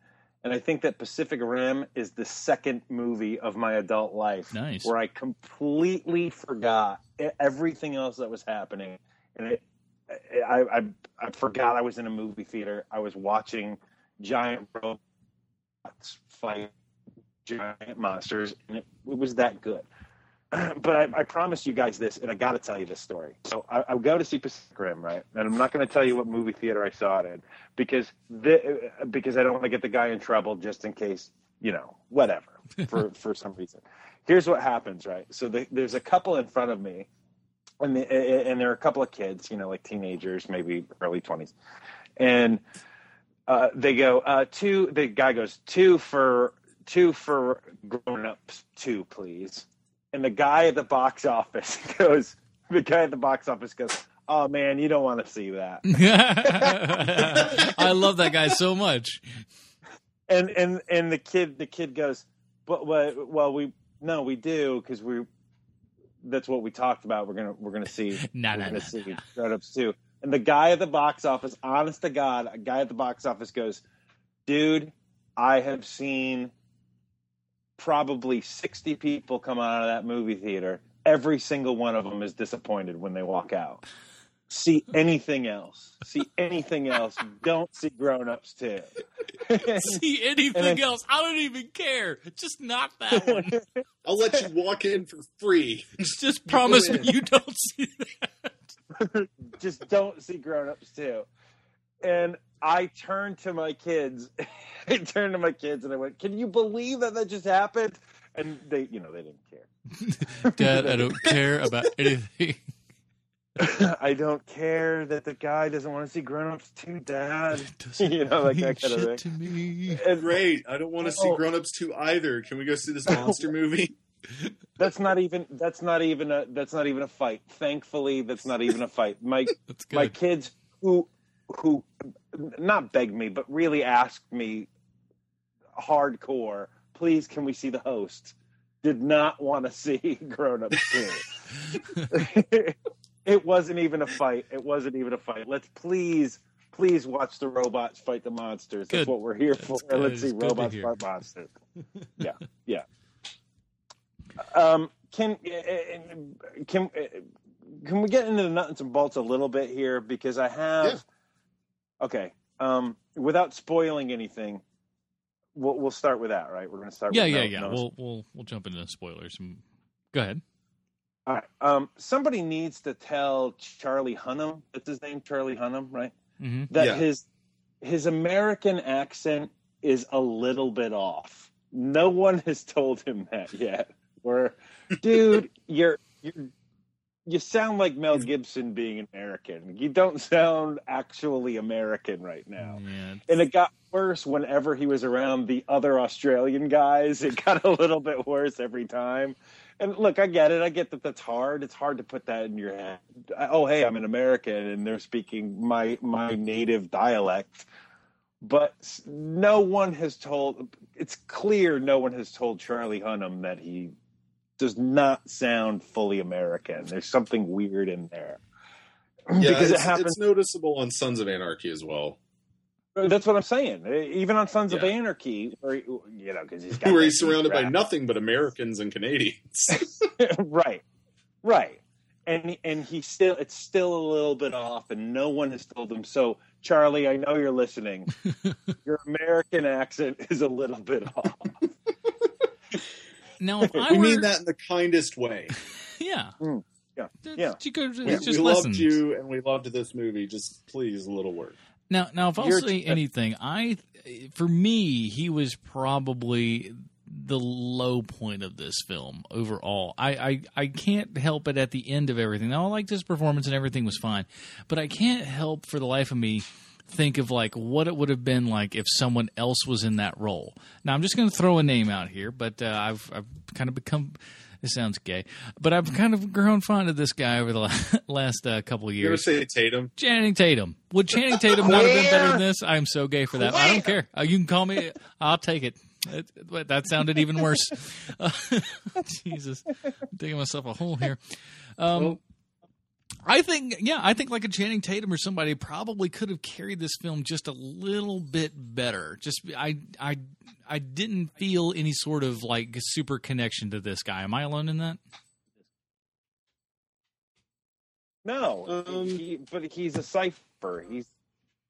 And I think that Pacific Rim is the second movie of my adult life Nice. where I completely forgot everything else that was happening, and it I, I I forgot I was in a movie theater. I was watching giant robots fight giant monsters, and it, it was that good. But I, I promised you guys this, and I got to tell you this story. So I, I go to see Pacific Rim, right? And I'm not going to tell you what movie theater I saw it in because the, because I don't want to get the guy in trouble, just in case, you know, whatever for for some reason. Here's what happens, right? So the, there's a couple in front of me, and the, and there are a couple of kids, you know, like teenagers, maybe early 20s, and uh, they go uh, two. The guy goes two for two for grown-ups, two, please. And the guy at the box office goes. The guy at the box office goes. Oh man, you don't want to see that. I love that guy so much. And and and the kid the kid goes, but well, well we no we do because we that's what we talked about. We're gonna we're gonna see No, we're no, gonna no, see grown-ups too. And the guy at the box office, honest to God, a guy at the box office goes, dude, I have seen probably 60 people come out of that movie theater. Every single one of them is disappointed when they walk out. See anything else. See anything else. Don't see grown ups too. See anything then- else? I don't even care. Just not that one. I'll let you walk in for free. Just promise me you don't see that. Just don't see grown ups too. And I turned to my kids. I turned to my kids and I went, Can you believe that that just happened? And they, you know, they didn't care. Dad, I don't care about anything. I don't care that the guy doesn't want to see grown ups too, Dad. You know, like mean that kind of shit thing. to me. And Great. I don't want to see Oh. Grown Ups 2 either. Can we go see this monster movie? that's not even that's not even a that's not even a fight. Thankfully, that's not even a fight. My my kids who who not begged me, but really asked me hardcore, please can we see the host? Did not want to see grown ups too. it wasn't even a fight. It wasn't even a fight. Let's please, please watch the robots fight the monsters. That's what we're here That's for. good. Let's see It's robots fight monsters. Yeah, yeah. Um, can eh, eh, eh, can can we get into the nuts and bolts a little bit here because I have. Yeah. Okay. Um, without spoiling anything, we'll we'll start with that. Right? We're going to start. Yeah, with yeah, no- yeah. no We'll we'll we'll jump into spoilers. Go ahead. All right. Um, somebody needs to tell Charlie Hunnam. That's his name, Charlie Hunnam, right? hmm That Yeah. his his American accent is a little bit off. No one has told him that yet. Where, dude, you're you're you sound like Mel Gibson being American. You don't sound actually American right now. Yeah. And it got worse whenever he was around the other Australian guys. It got a little bit worse every time. And look, I get it. I get that that's hard. It's hard to put that in your head. Oh, hey, I'm an American, and they're speaking my my native dialect. But no one has told. It's clear no one has told Charlie Hunnam that he does not sound fully American. There's something weird in there. Yeah, because it it's, happens. it's noticeable on Sons of Anarchy as well. Uh, that's what I'm saying. Uh, even on Sons of Anarchy, where you know, because he's got Where he's surrounded by nothing but Americans and Canadians. right, right, and and he still it's still a little bit off, and no one has told him. So, Charlie, I know you're listening. Your American accent is a little bit off. Now, if I we were, mean that in the kindest way. yeah, Mm, yeah, That's- yeah. You could, We, just we loved you and we loved this movie. Just please, a little word. Now, now, if I'll You're- say anything, I, for me, he was probably the low point of this film overall. I, I, I can't help it at the end of everything. Now, I liked his performance and everything was fine, but I can't help for the life of me think of like what it would have been like if someone else was in that role. Now, I'm just going to throw a name out here, but uh, I've, I've kind of become. This sounds gay, but I've kind of grown fond of this guy over the last uh, couple of years. You ever years. say Tatum? Channing Tatum. Would Channing Tatum not have been better than this? I'm so gay for that. I don't care. Uh, you can call me. I'll take it. It- that sounded even worse. Uh, Jesus, I'm digging myself a hole here. Um, Well- I think, yeah, I think like a Channing Tatum or somebody probably could have carried this film just a little bit better. Just I, I, I didn't feel any sort of like super connection to this guy. Am I alone in that? No, Um, he, but he's a cipher. He's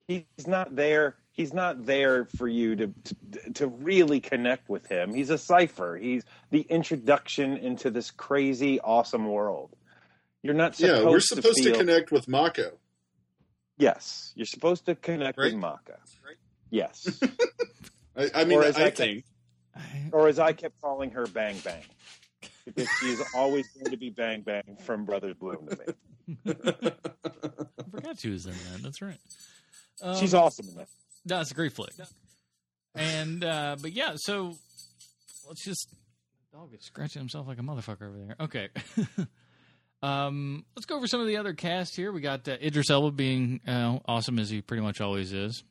he's not there. He's not there for you to, to to really connect with him. He's a cipher. He's the introduction into this crazy, awesome world. You're not supposed yeah, we're supposed to, to, connect with Mako. Yes, you're supposed to connect Right? with Mako. Yes, I, I mean, Or as I I think. or as I kept calling her, Bang Bang, because she's always going to be Bang Bang from Brothers Bloom to me. I forgot she was in that. That's right. Um, She's awesome in that. No, a great flick. And uh but yeah, so let's just dog is scratching himself like a motherfucker over there. Okay. um let's go over some of the other cast here. We got uh, Idris Elba being uh, awesome as he pretty much always is.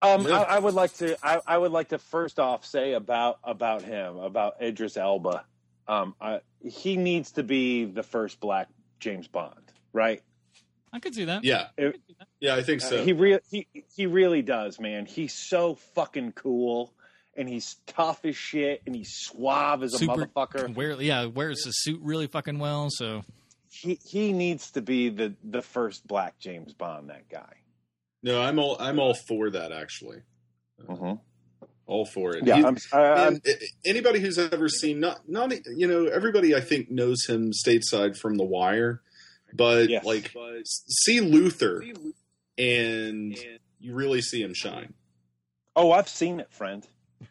Um, I, I would like to. I, I would like to first off say about about him about Idris Elba. Um, I, he needs to be the first black James Bond, right? I could see that. Yeah, It- yeah, I think so. Uh, he re- he he really does, man. He's so fucking cool, and he's tough as shit, and he's suave as a Super motherfucker. Wear, yeah, wears the suit really fucking well, so He he needs to be the the first black James Bond. That guy. no, I'm all I'm all for that actually. Mhm. All for it. Yeah, He- I'm, I, I'm anybody who's ever seen not not you know everybody I think knows him stateside from The Wire, but Yes. like see Luther and you really see him shine. Oh, I've seen it, friend.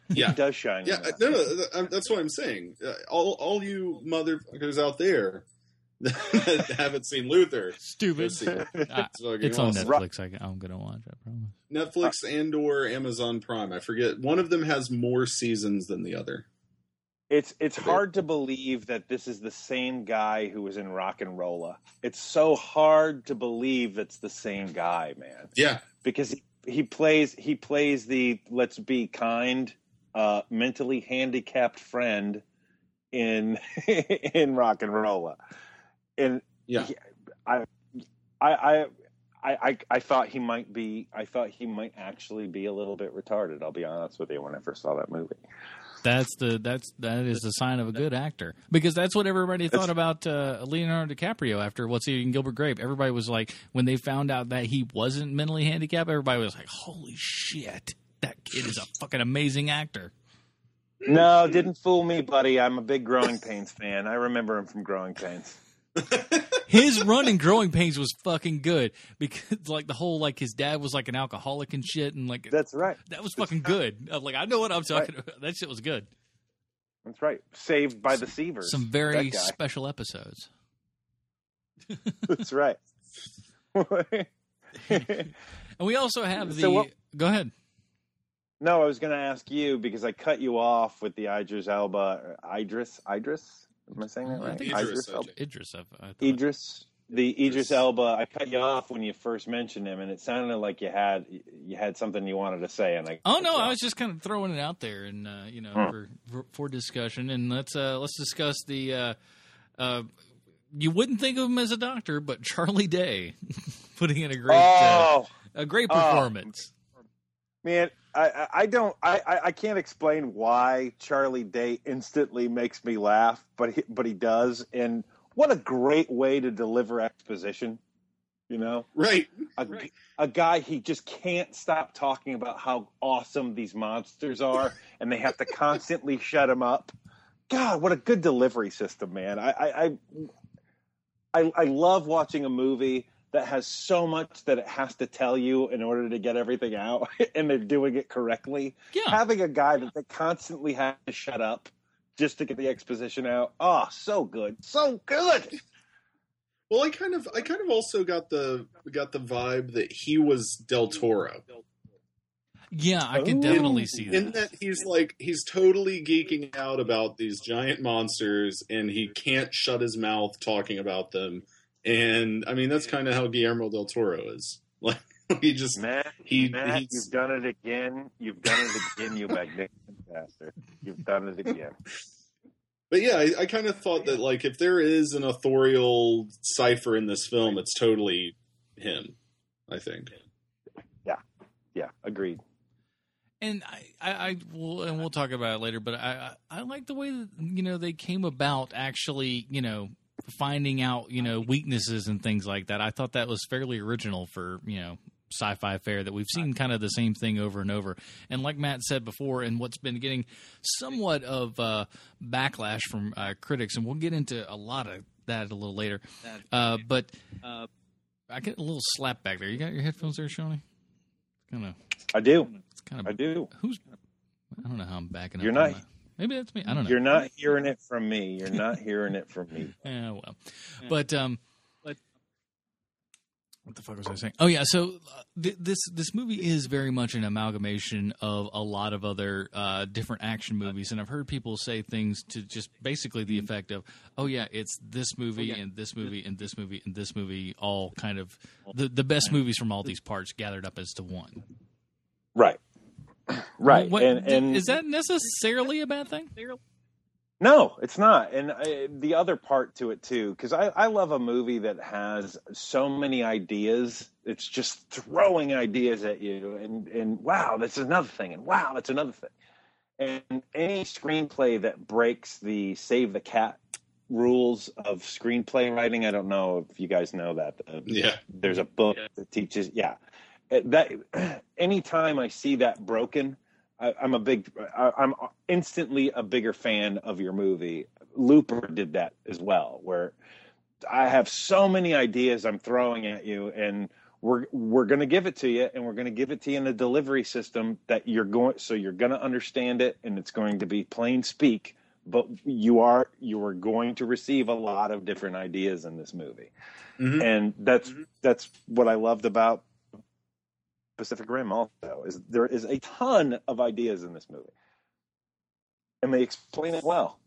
Yeah. He does shine. Yeah, no, no, that's what I'm saying. Uh, All all you motherfuckers out there that haven't seen Luther, stupid. see it. It's it's on awesome. Netflix. I, I'm gonna watch. I promise. Netflix and or Amazon Prime. I forget. One of them has more seasons than the other. It's it's hard to believe that this is the same guy who was in Rock and Rolla. It's so hard to believe it's the same guy, man. Yeah, Because he, he plays he plays the let's be kind, uh, mentally handicapped friend in in RocknRolla. And yeah. he- I I I I, I, thought he might be. I thought he might actually be a little bit retarded. I'll be honest with you. When I first saw that movie, That's the that's that is the sign of a good actor because that's what everybody thought about uh, Leonardo DiCaprio after What's Eating Gilbert Grape. Everybody was like, when they found out that he wasn't mentally handicapped, everybody was like, "Holy shit, that kid is a fucking amazing actor." No, didn't fool me, buddy. I'm a big Growing Pains fan. I remember him from Growing Pains. His run in Growing Pains was fucking good because like the whole like his dad was like an alcoholic and shit, and like That's right. that was fucking good. I'm like, I know what I'm talking about. That shit was good. That's right. Saved by the Seavers. Some very special episodes. That's right. And we also have the. So what- Go ahead. no, I was going to ask you because I cut you off with the Idris Elba. Idris? Idris? Am I saying that I right? think Idris Elba. Idris. Idris. The Idris Idris. Elba. I cut you off when you first mentioned him, and it sounded like you had you had something you wanted to say. And I Oh no, I was just kind of throwing it out there, and uh, you know, Hmm. for, for for discussion, and let's uh, let's discuss the. Uh, uh, you wouldn't think of him as a doctor, but Charlie Day putting in a great uh, Oh a great Oh. performance. man, I I- don't I I- can't explain why Charlie Day instantly makes me laugh, but he, but he does, and what a great way to deliver exposition. You know, Right. a, a guy he just can't stop talking about how awesome these monsters are, and they have to constantly shut him up. God, what a good delivery system, man! I I I, I, I love watching a movie that has so much that it has to tell you in order to get everything out, and they're doing it correctly. Yeah, Having a guy that they constantly have to shut up just to get the exposition out, oh, so good, so good. Well, I kind of, I kind of also got the got the vibe that he was Del Toro, yeah, I can Ooh. definitely see that. in that. that he's like he's totally geeking out about these giant monsters, and he can't shut his mouth talking about them. And I mean, that's kind of how Guillermo del Toro is. Like he just Matt, he Matt, he's you've done it again. You've done it again, you magnificent bastard. You've done it again. But yeah, I, I kind of thought that like if there is an authorial cipher in this film, it's totally him. I think. Yeah. Yeah, agreed. And I, I, I will, and we'll talk about it later. But I, I, I like the way that you know they came about actually, you know, finding out you know weaknesses and things like that. I thought that was fairly original for you know sci-fi fare that we've seen kind of the same thing over and over. And like Matt said before, and what's been getting somewhat of uh, backlash from uh, critics, and we'll get into a lot of that a little later. Uh, but I get a little slap back there. You got your headphones there, Shawnee? Kind of. I do. It's kind of. I do. Who's? I don't know how I'm backing up. You're not- that. Maybe that's me. I don't know. You're not hearing it from me. You're not hearing it from me. Yeah, well, but um, but what the fuck was I saying? Oh yeah, so uh, th- this this movie is very much an amalgamation of a lot of other uh, different action movies, and I've heard people say things to just basically the effect of, "Oh yeah, it's this movie and this movie and this movie and this movie, all kind of the the best movies from all these parts gathered up as to one." Right. Right. What- and and is that necessarily a bad thing? No, it's not. And I, the other part to it too, because I, I love a movie that has so many ideas. It's just throwing ideas at you, and and wow, that's another thing, and wow, that's another thing. And any screenplay that breaks the save the cat rules of screenplay writing, I don't know if you guys know that. Uh, Yeah. there's a book that teaches yeah that anytime i see that broken I, i'm a big I, i'm instantly a bigger fan of your movie. Looper did that as well where i have so many ideas i'm throwing at you and we're we're going to give it to you and we're going to give it to you in a delivery system that you're going so you're going to understand it and it's going to be plain speak but you are you are going to receive a lot of different ideas in this movie. Mhm. and that's that's what I loved about Pacific Rim. Also, is there is a ton of ideas in this movie, and they explain it well.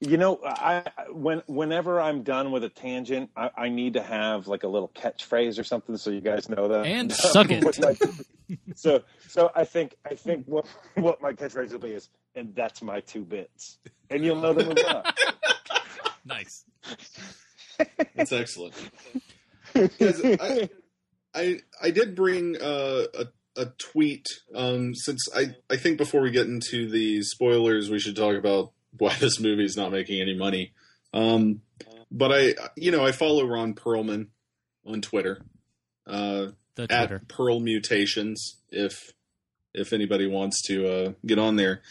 You know, I I- when whenever I'm done with a tangent, I, I need to have like a little catchphrase or something, so you guys know that. And suck it. My- so, so I think I think what what my catchphrase will be is, and that's my two bits, and you'll know to move on. Nice. That's excellent. Guys, I, I I did bring uh, a a tweet um, since I I think before we get into the spoilers, we should talk about why this movie is not making any money. Um, but I you know I follow Ron Perlman on Twitter uh, The Twitter. at Perlmutations if if anybody wants to uh, get on there.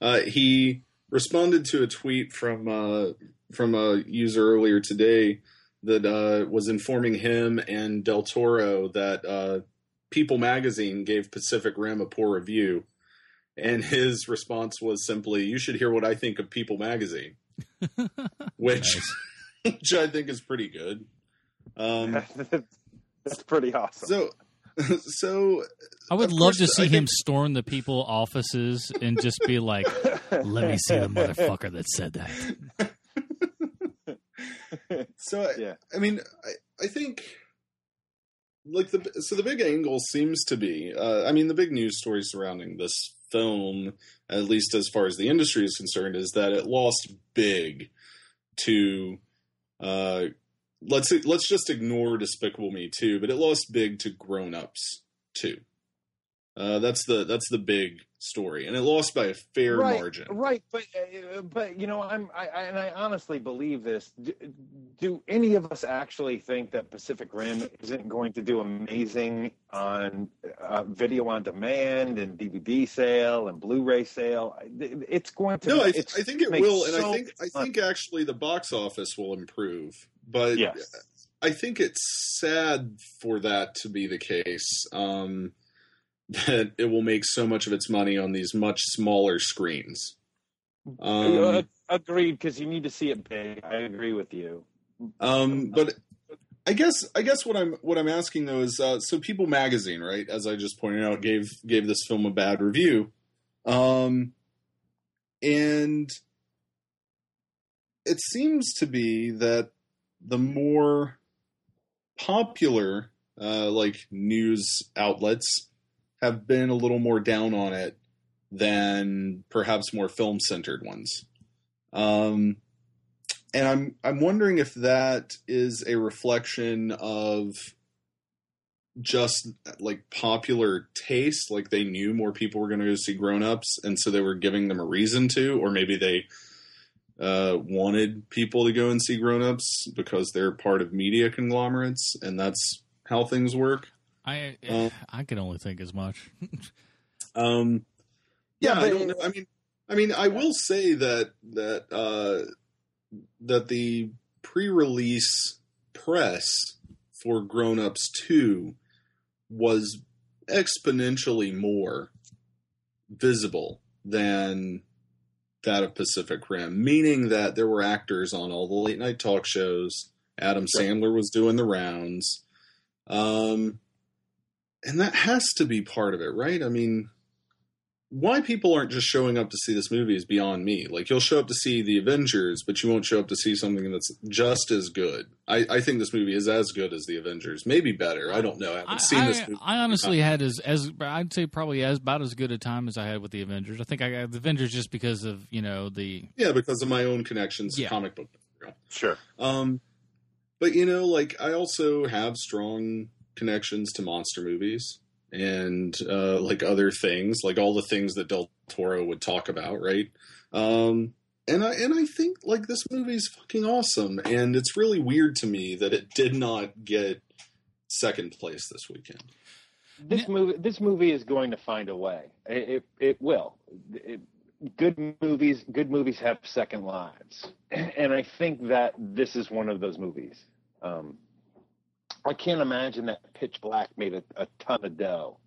Uh, he responded to a tweet from uh, from a user earlier today that uh, was informing him and Del Toro that uh, People Magazine gave Pacific Rim a poor review, and his response was simply, "You should hear what I think of People Magazine," which which I think is pretty good. Um, that's pretty awesome. so. So I would love course, to see I him think- storm the people offices and just be like, "Let me see the motherfucker that said that." So I, I mean, I, I think like the so the big angle seems to be. Uh, I mean, the big news story surrounding this film, at least as far as the industry is concerned, is that it lost big to. Uh, let's let's just ignore Despicable Me 2, but it lost big to Grown Ups 2. Uh, that's the that's the big story, and it lost by a fair right, margin. Right, but uh, but you know, I'm I, I and I honestly believe this. Do, do any of us actually think that Pacific Rim isn't going to do amazing on uh, video on demand and DVD sale and Blu-ray sale? It's going to. No, I, I think it will, and I think I think actually the box office will improve. But Yes. I think it's sad for that to be the case. Um, that it will make so much of its money on these much smaller screens. Um, Uh, agreed, because you need to see it big. I agree with you. Um, but I guess I guess what I'm what I'm asking though is uh, so People Magazine, right? As I just pointed out, gave gave this film a bad review, um, and it seems to be that the more popular uh, like news outlets have been a little more down on it than perhaps more film centered ones. Um, and I'm I'm wondering if that is a reflection of just like popular taste, like they knew more people were going to go see Grown Ups, and so they were giving them a reason to, or maybe they uh, wanted people to go and see Grown Ups because they're part of media conglomerates, and that's how things work. I Uh, I can only think as much. Um, yeah, Yeah, I don't know. I mean, I mean, I will say that that uh, that the pre-release press for Grown Ups Two was exponentially more visible than that of Pacific Rim, meaning that there were actors on all the late night talk shows. Adam Sandler was doing the rounds. Um, and that has to be part of it, right? I mean, why people aren't just showing up to see this movie is beyond me. Like, you'll show up to see The Avengers, but you won't show up to see something that's just as good. I, I think this movie is as good as The Avengers, maybe better. I don't know. I haven't I, seen this I- movie. I honestly had as as I'd say probably as about as good a time as I had with the Avengers. I think I got the Avengers just because of you know the Yeah, because of my own connections to Yeah. comic book material. Sure. Um, but you know, like I also have strong connections to monster movies and uh, like other things, like all the things that Del Toro would talk about, right? Um, and I and I think like this movie's fucking awesome, and it's really weird to me that it did not get second place this weekend. This movie, this movie is going to find a way. It it, it will. It, good movies, good movies have second lives, and I think that this is one of those movies. Um, I can't imagine that Pitch Black made a, a ton of dough.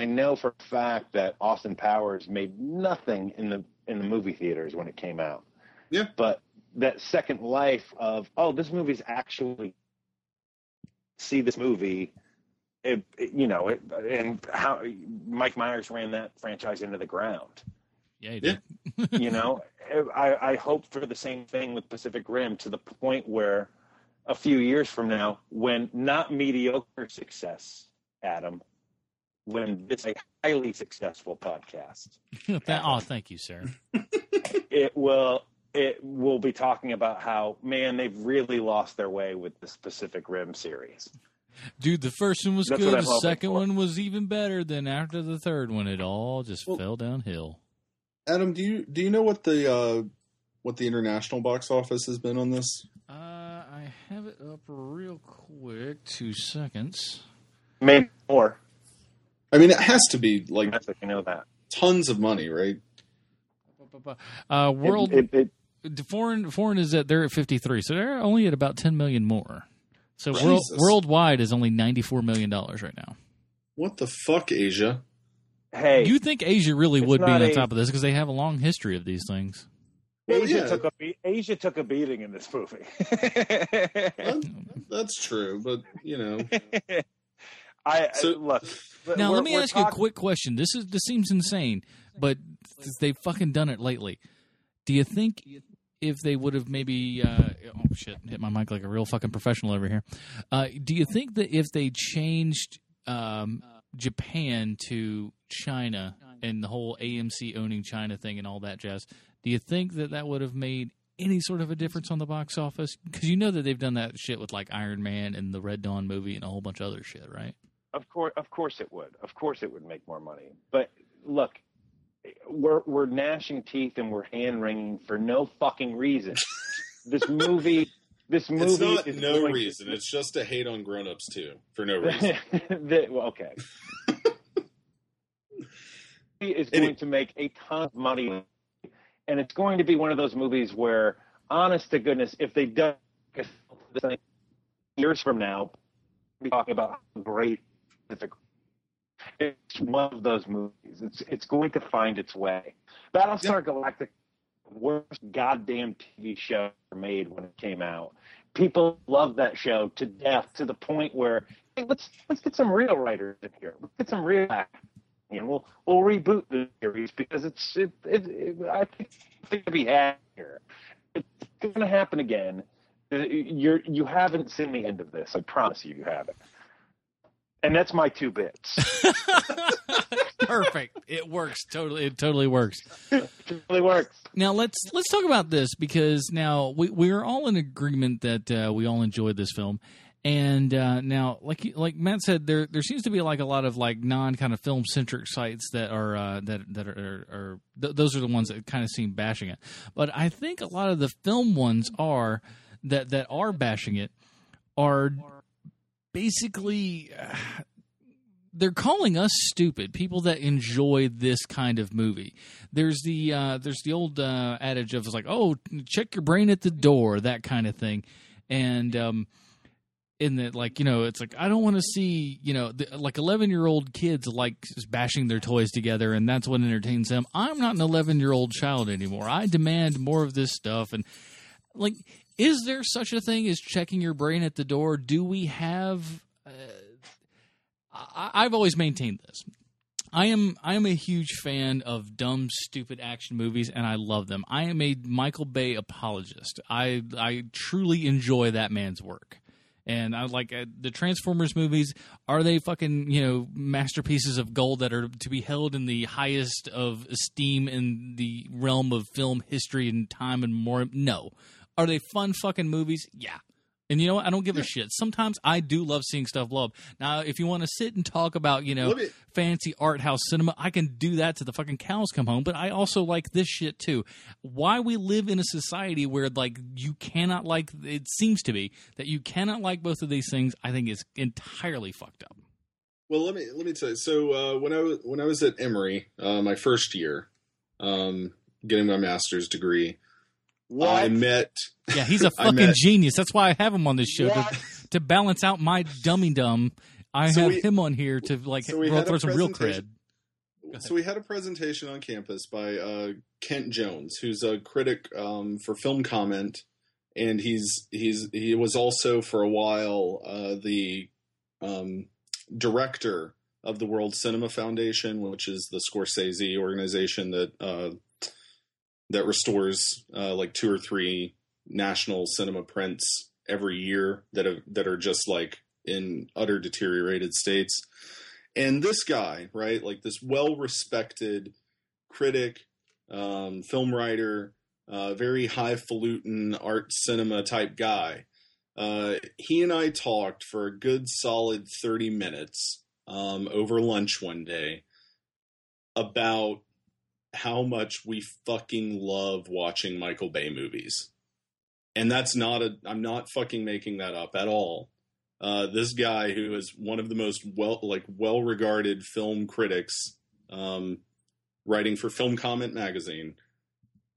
I know for a fact that Austin Powers made nothing in the in the movie theaters when it came out. Yeah. But that second life of oh, this movie's actually see this movie it, it- you know, it, and how Mike Myers ran that franchise into the ground. yeah, he Yeah. did. You know, I, I hope for the same thing with Pacific Rim to the point where a few years from now, when not mediocre success, Adam, when it's a highly successful podcast, That- oh, thank you, sir. it will it will be talking about how man they've really lost their way with the Pacific Rim series. Dude, the first one was That's good. The second for. one was even better. Then after the third one, it all just Well- fell downhill. Adam, do you do you know what the uh, what the international box office has been on this? Uh, I have it up real quick. Two seconds. Maybe more. I mean, it has to be like That's if you know that. tons of money, right? Uh, world It, it, the foreign foreign is at they're at 53 so they're only at about 10 million more so world, worldwide is only 94 million dollars right now What the fuck, Asia? hey, you think asia really would be on a- top of this because they have a long history of these things Well, Asia yeah. took a be- Asia took a beating in this movie. Well, that's true, but you know, I So- look. now let me we're ask you a quick question this is this seems insane but they've fucking done it lately do you think if they would have maybe uh, oh shit hit my mic like a real fucking professional over here uh, do you think that if they changed um, japan to china and the whole amc owning china thing and all that jazz do you think that that would have made any sort of a difference on the box office because you know that they've done that shit with like iron man and the red dawn movie and a whole bunch of other shit right Of course, of course it would. Of course it would make more money. But look, we're we're gnashing teeth and we're hand wringing for no fucking reason. this movie, this movie it's not is no going- reason. It's just to hate on grown-ups too, for no reason. the, well, okay. is Any- going to make a ton of money, and it's going to be one of those movies where, honest to goodness, if they don't this thing years from now, we'll be talking about how great Pacific. It's one of those movies. It's it's going to find its way. Battlestar Galactica, worst goddamn TV show ever made when it came out. People love that show to death to the point where hey, let's let's get some real writers in here. Let's get some real actors. And we'll we'll reboot the series because it's it, it, it I think it's to be had here. It's going to happen again. Uh, You're you haven't seen the end of this. I promise you, you haven't. And that's my two bits. Perfect. It works totally. It totally works. it really works. Now let's let's talk about this because now we we are all in agreement that uh, we all enjoyed this film, And uh, now, like like Matt said, there there seems to be like a lot of like non kind of film centric sites that are uh, that that are, are th- those are the ones that kind of seem bashing it. But I think a lot of the film ones are that that are bashing it are basically they're calling us stupid people that enjoy this kind of movie there's the uh, there's the old uh, adage of like oh check your brain at the door that kind of thing and um in that like you know it's like i don't want to see you know the, like 11 year old kids like bashing their toys together and that's what entertains them. I'm not an 11 year old child anymore. I demand more of this stuff and like is there such a thing as checking your brain at the door? Do we have uh, I, i've always maintained this. I am I am a huge fan of dumb, stupid action movies, and I love them. I am a Michael Bay apologist. I I truly enjoy that man's work, and I like uh, the Transformers movies. Are they fucking you know masterpieces of gold that are to be held in the highest of esteem in the realm of film history and time and more? No. Are they fun fucking movies? Yeah. And you know what? I don't give a shit. Sometimes I do love seeing stuff blow up. Now, if you want to sit and talk about, you know, fancy art house cinema, I can do that to the fucking cows come home. But I also like this shit too. Why we live in a society where like you cannot like it seems to be that you cannot like both of these things. I think is entirely fucked up. Well, let me let me tell you. So uh, when I was when I was at Emory, uh, my first year, um, getting my master's degree, What? I met. Yeah, he's a fucking genius. That's why I have him on this show to, to balance out my dummy dumb. I So have we- him on here to like so we throw had a throw some real cred. So we had a presentation on campus by uh, Kent Jones, who's a critic um, for film comment, and he's he's he was also for a while uh, the um, director of the World Cinema Foundation, which is the Scorsese organization that uh, that restores uh, like two or three national cinema prints every year that have, that are just like in utter deteriorated states. And this guy, right, like this well respected critic, um, film writer, uh, very highfalutin art cinema type guy, uh, he and I talked for a good solid 30 minutes um, over lunch one day about how much we fucking love watching Michael Bay movies. And that's not a, I'm not fucking making that up at all. Uh, this guy who is one of the most well like well regarded film critics um, writing for film comment magazine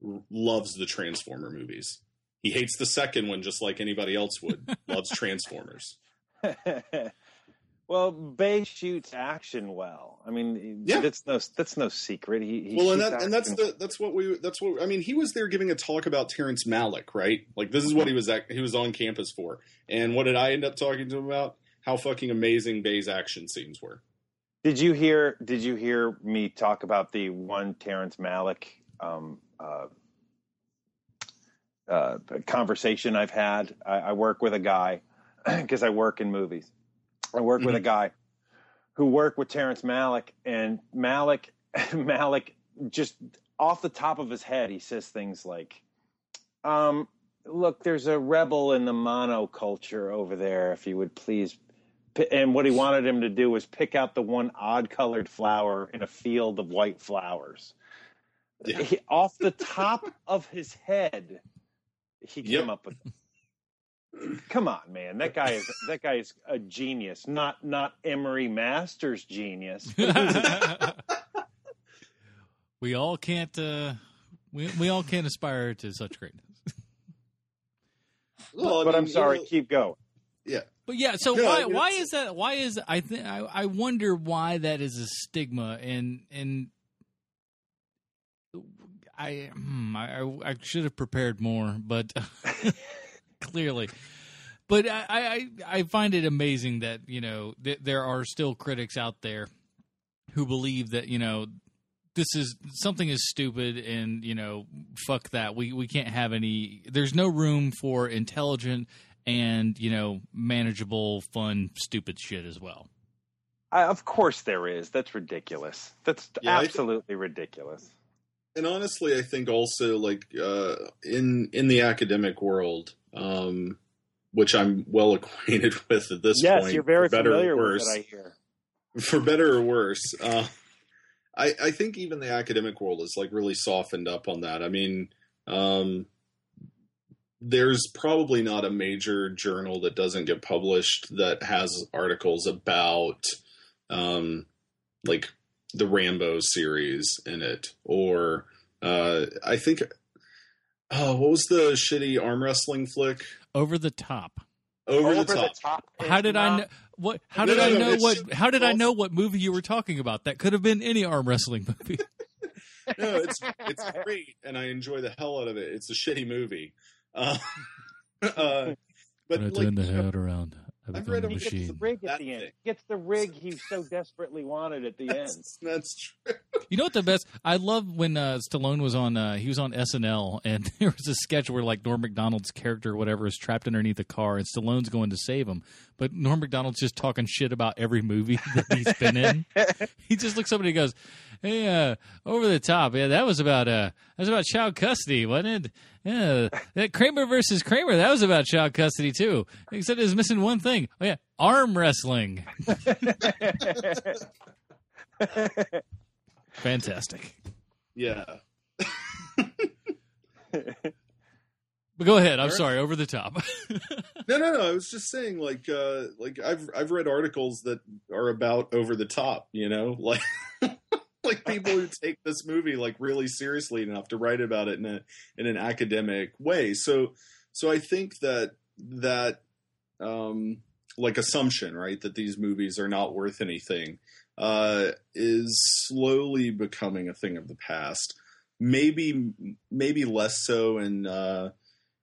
r- loves the transformer movies he hates the second one just like anybody else would loves transformers well, Bay shoots action well. I mean, Yeah. that's no that's no secret. He, he well and that and that's the that's what we that's what i mean he was there giving a talk about terrence malick right like this is what he was at, he was on campus for and what did i end up talking to him about how fucking amazing bay's action scenes were Did you hear? Did you hear me talk about the one Terrence Malick um, uh, uh, conversation I've had? I, I work with a guy because I work in movies. I work with a guy who worked with Terrence Malick, and Malick, Malick, just off the top of his head, he says things like, um, "Look, there's a rebel in the monoculture over there. If you would please and what he wanted him to do was pick out the one odd colored flower in a field of white flowers. Yeah. He, off the top of his head, he came up with. Come on, man! That guy is that guy is a genius. Not not Emory Masters genius. we all can't. Uh, we we all can't aspire to such greatness. Well, I but I'm you sorry. know, Keep going. yeah But yeah, so No, why I why is that? Why is I think I I wonder why that is a stigma and and hmm, I I- I should have prepared more, but clearly. But I, I I find it amazing that you know th- there are still critics out there who believe that you know this is something is stupid and you know fuck that we we can't have any there's no room for intelligent and you know manageable fun stupid shit as well I, of course there is. That's ridiculous. That's Yeah, I think- absolutely ridiculous. and honestly, I think also like uh, in in the academic world, um, which I'm well acquainted with at this yes, point. Yes, you're very familiar or with it. I hear. for better or worse. Uh, I, I think even the academic world is like really softened up on that. I mean, um, there's probably not a major journal that doesn't get published that has articles about um, like the Rambo series in it, or uh, I think. Oh, what was the shitty arm wrestling flick? Over the top. Over, the top. How is did I know what how did no, I know it's what just how did I know what movie you were talking about? That could have been any arm wrestling movie. no, it's it's great, and I enjoy the hell out of it. It's a shitty movie, uh, uh, but I like, turn the you know, head around, I I've read a a- He gets the rig at That the end. thing. He gets the rig he so desperately wanted at the end. that's, that's true. You know what the best? I love when uh, Stallone was on. Uh, he was on SNL, and there was a sketch where like Norm Macdonald's character, or whatever, is trapped underneath a car, and Stallone's going to save him, but Norm Macdonald's just talking shit about every movie that he's been in. he just looks up and he goes, "Hey, uh, over the top, yeah, that was about uh, that was about child custody, wasn't it? Yeah, that Kramer versus Kramer, that was about child custody too. Except it was missing one thing. Oh yeah, arm wrestling. Fantastic." Yeah, But go ahead. I'm All right. sorry. Over the top. no, no, no. I was just saying, like, uh, like I've I've read articles that are about over the top. You know, like like people who take this movie like really seriously enough to write about it in a in an academic way. So so I think that that um like assumption, right, that these movies are not worth anything, uh, is slowly becoming a thing of the past. Maybe maybe less so in uh,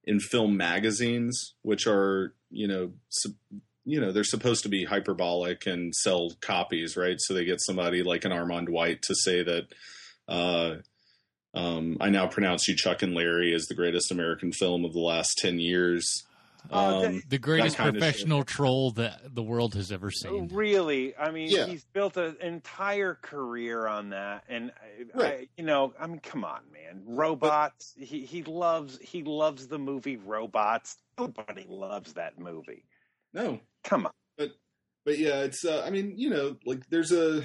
in film magazines, which are you know su- you know they're supposed to be hyperbolic and sell copies, right? So they get somebody like an Armond White to say that. Uh, um, I now pronounce you Chuck and Larry as the greatest American film of the last ten years. Oh, Um, the greatest That kind of professional troll that the world has ever seen. Really, I mean, Yeah. he's built an entire career on that, and I, I, Right. you know, I mean, come on, man, robots. he he loves he loves the movie Robots. Nobody loves that movie. no, Come on. but but yeah, it's. Uh, I mean, you know, like there's a.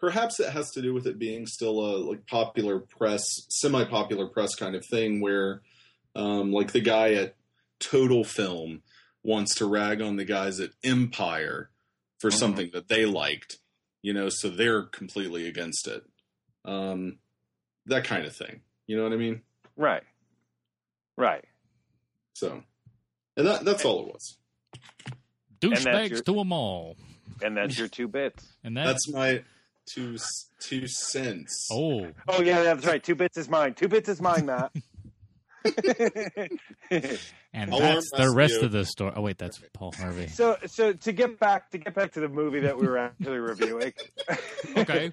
Perhaps it has to do with it being still a like popular press, semi-popular press kind of thing, where, um, like the guy at Total Film wants to rag on the guys at Empire for Mhm. something that they liked, you know, so they're completely against it. Um, that kind of thing. You know what I mean? Right. Right. So, and that that's all it was. That's Douchebags your- to them all. And that's your two bits. And that, That's my two two cents. oh, Oh yeah, that's right. Two bits is mine. Two bits is mine, Matt. and I'll that's the rest you. of the story. Oh wait, that's Paul Harvey. so so to get back to get back to the movie that we were actually reviewing. Okay,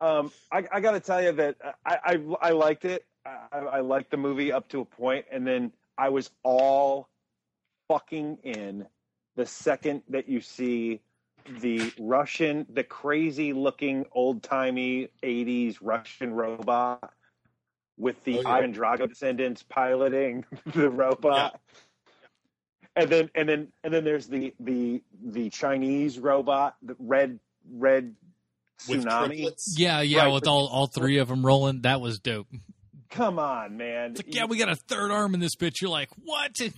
Um, I, I got to tell you that I, I, I liked it. I, I liked the movie up to a point, and then I was all fucking in the second that you see the Russian, the crazy looking old timey '80s Russian robot with the Oh, yeah. Ivan Drago descendants piloting the robot. And then and then and then there's the the the Chinese robot, the red red tsunami. yeah, yeah, Right, with all all three of them rolling, that was dope. Come on, man. It's like, yeah, we got a third arm in this bitch. You're like, what?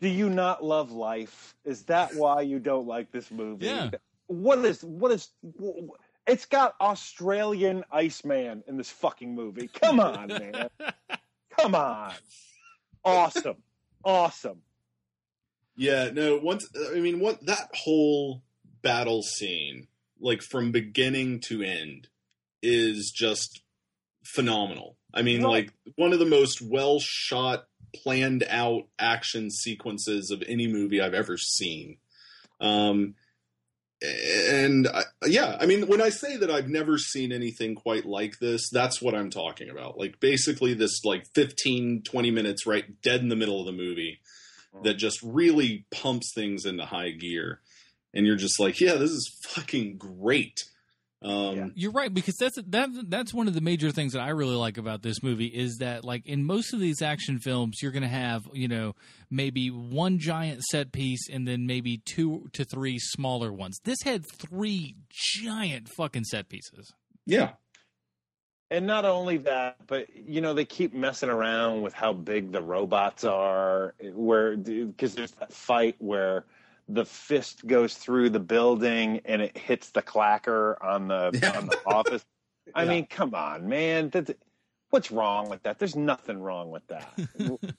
Do you not love life? Is that why you don't like this movie? Yeah. What is what is it's got Australian Iceman in this fucking movie. Come on, man. Come on. Awesome. Awesome. Yeah, no. Once I mean, what that whole battle scene, like from beginning to end, is just phenomenal. I mean, Right. like one of the most well shot, planned out action sequences of any movie I've ever seen. Um, and I, yeah, I mean, when I say that I've never seen anything quite like this, that's what I'm talking about. Like basically this like 15, 20 minutes right dead in the middle of the movie that just really pumps things into high gear. And you're just like, yeah, this is fucking great. Um, Yeah. You're right because that's that that's one of the major things that I really like about this movie is that like in most of these action films you're going to have, you know, maybe one giant set piece and then maybe two to three smaller ones. This had three giant fucking set pieces. yeah. And not only that, but you know they keep messing around with how big the robots are. Where because there's that fight where the fist goes through the building and it hits the clacker on the Yeah. on the office. I Yeah. mean, come on, man. That's, what's wrong with that? There's nothing wrong with that.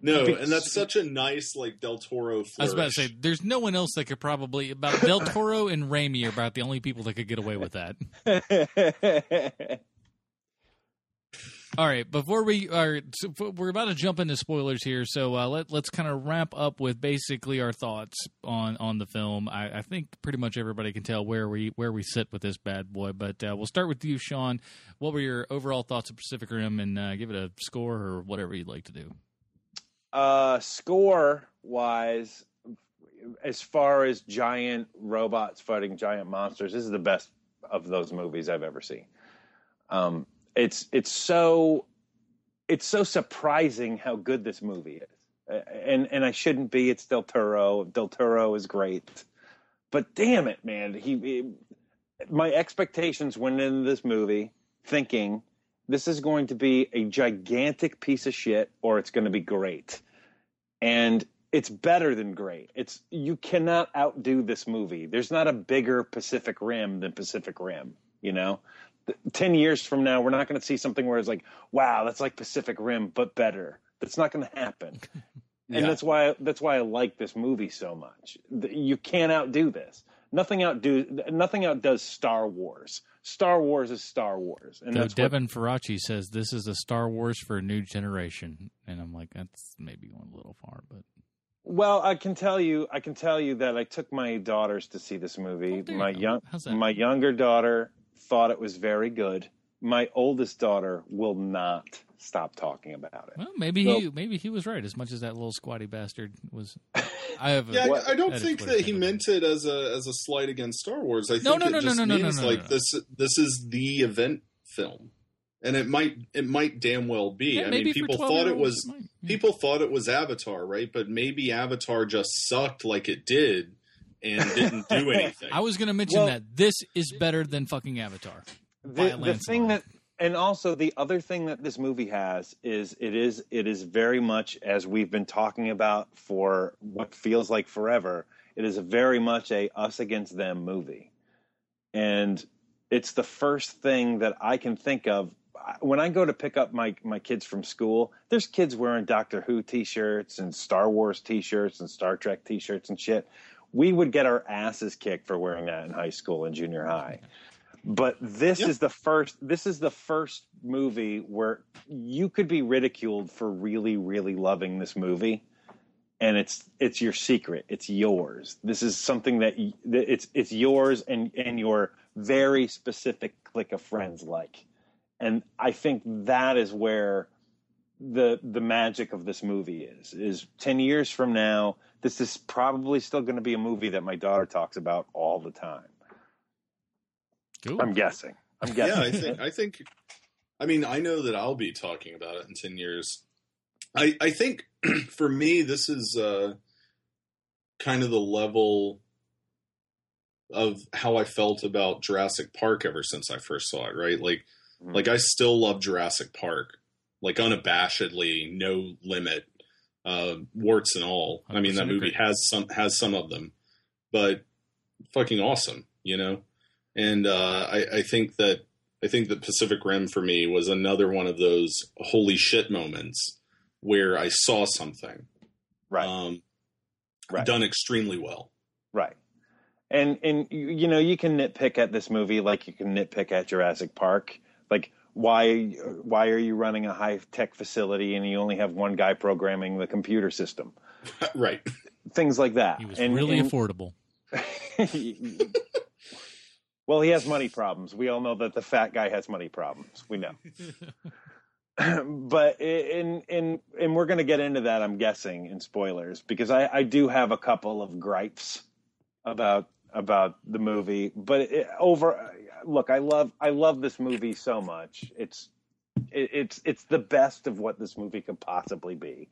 No, Because- and that's such a nice like Del Toro. Flourish. I was about to say there's no one else that could probably about Del Toro and Raimi are about the only people that could get away with that. All right, before we are, we're about to jump into spoilers here, so uh, let let's kind of wrap up with basically our thoughts on on the film. I, I think pretty much everybody can tell where we where we sit with this bad boy, but uh, we'll start with you, Sean. What were your overall thoughts of Pacific Rim, and uh, give it a score or whatever you'd like to do. uh, score wise, as far as giant robots fighting giant monsters, this is the best of those movies I've ever seen. Um, it's it's so it's so surprising how good this movie is, and and I shouldn't be. It's Del Toro. Del Toro is great, but damn it, man, he. he my expectations went into this movie thinking this is going to be a gigantic piece of shit or it's going to be great and it's better than great it's you cannot outdo this movie there's not a bigger pacific rim than pacific rim you know 10 years from now we're not going to see something where it's like wow that's like pacific rim but better. That's not going to happen. And that's why that's why i like this movie so much. You can't outdo this. Nothing outdo nothing outdoes star wars. Star wars is star wars and Though that's what Devin Faraci says this is a Star Wars for a new generation, and I'm like, that's maybe going a little far, but. Well, I can tell you, I can tell you that I took my daughters to see this movie. Oh, my young, my younger daughter thought it was very good. My oldest daughter will not stop talking about it. well, maybe Well- he maybe he was right. As much as that little squatty bastard was, I have. A, Yeah, I, I don't think what that he meant it as a as a slight against Star Wars. I think No, no, it no, no, just no, no, no, means no, no, like no. this this is the event film, and it might it might damn well be. Yeah, I mean, people thought it was it might, yeah. people thought it was Avatar, right? But maybe Avatar just sucked like it did and didn't do anything. I was going to mention Well- that this is better than fucking Avatar. The, the thing that, and also the other thing that this movie has is it is it is very much as we've been talking about for what feels like forever. It is very much a us against them movie, and it's the first thing that I can think of when I go to pick up my my kids from school. There's kids wearing Doctor Who T-shirts and Star Wars T-shirts and Star Trek T-shirts and shit. We would get our asses kicked for wearing that in high school and junior high. But this Yeah. is the first this is the first movie where you could be ridiculed for really really loving this movie. And it's it's your secret. It's yours. This is something that, that it's it's yours and and your very specific clique of friends like. And i think that is where the the magic of this movie is is 10 years from now this is probably still going to be a movie that my daughter talks about all the time Cool. i'm guessing i'm guessing. yeah, I think I think I mean, I know that I'll be talking about it in 10 years. I I think for me this is uh kind of the level of how I felt about Jurassic Park ever since I first saw it, right? Like Mhm. like I still love Jurassic Park. Like unabashedly, no limit. Uh warts and all. I mean that movie agree. has some has some of them. But fucking awesome, you know? And uh I, I think that I think that Pacific Rim for me was another one of those holy shit moments where I saw something right um, Right. done extremely well. Right. And and you you know you can nitpick at this movie like you can nitpick at Jurassic Park. Like why why are you running a high tech facility and you only have one guy programming the computer system? right. Things like that. he was and, really and- affordable. well, he has money problems. We all know that the fat guy has money problems. We know. but in in and we're going to get into that I'm guessing in spoilers because I I do have a couple of gripes about about the movie, but it, over look, I love I love this movie so much. It's it, it's it's the best of what this movie could possibly be.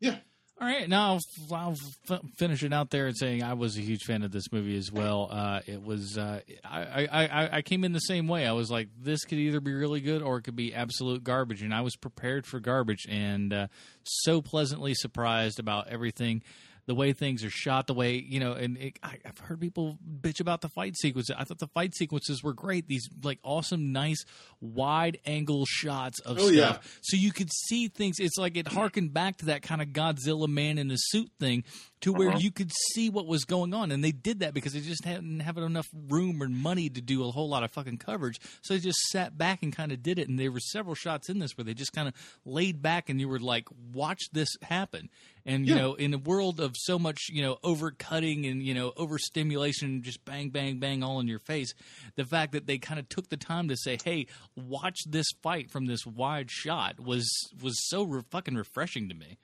Yeah. All right, now I'll, I'll f- finish it out there and saying I was a huge fan of this movie as well. Uh, it was uh, I, I, I, came in the same way. I was like, this could either be really good or it could be absolute garbage, and I was prepared for garbage and uh, so pleasantly surprised about everything. The way things are shot, the way you know, and it, I, I've heard people bitch about the fight sequences. I thought the fight sequences were great. These like awesome, nice, wide angle shots of Oh, stuff yeah. so you could see things. It's like it harkened back to that kind of Godzilla man in a suit thing, to where Uh-huh. you could see what was going on, and they did that because they just hadn't have enough room or money to do a whole lot of fucking coverage. So they just sat back and kind of did it. And there were several shots in this where they just kind of laid back, and you were like, "Watch this happen." And you know, in a world of so much, you know, overcutting and you know, overstimulation, just bang, bang, bang, all in your face, the fact that they kind of took the time to say, "Hey, watch this fight from this wide shot," was was so re- fucking refreshing to me.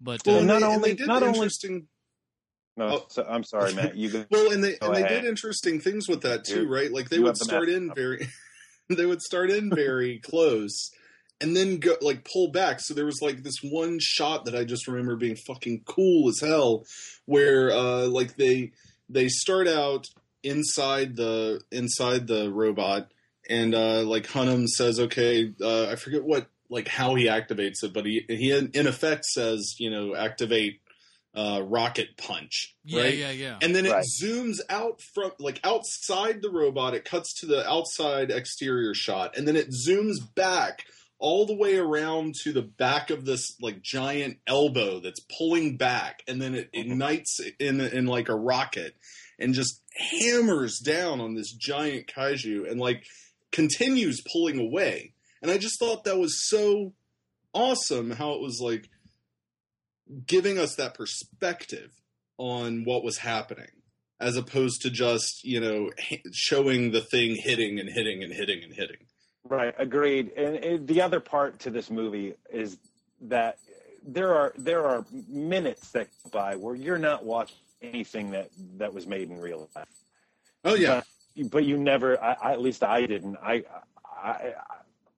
But Well, uh, not they, only- they did not only- interesting. No, Oh. so, I'm sorry, Matt. You go. Well, and they Go and they did interesting things with that too, You- right? Like they would the start map. in very, they would start in very close, and then go like pull back. So there was like this one shot that I just remember being fucking cool as hell, where uh like they they start out inside the inside the robot, and uh like Hunnam says, okay, uh, I forget what like how he activates it, but he he in, in effect says, you know, activate uh rocket punch, yeah, right? yeah, yeah. and then it Right. zooms out from like outside the robot it cuts to the outside exterior shot and then it zooms back all the way around to the back of this like giant elbow that's pulling back and then it mm-hmm. ignites in in like a rocket and just hammers down on this giant kaiju and like continues pulling away. And i just thought that was so awesome how it was like giving us that perspective on what was happening as opposed to just you know showing the thing hitting and hitting and hitting and hitting Right, agreed. And, and the other part to this movie is that there are there are minutes that go by where you're not watching anything that that was made in real life. oh yeah But, but you never, I, I, at least I didn't. I, I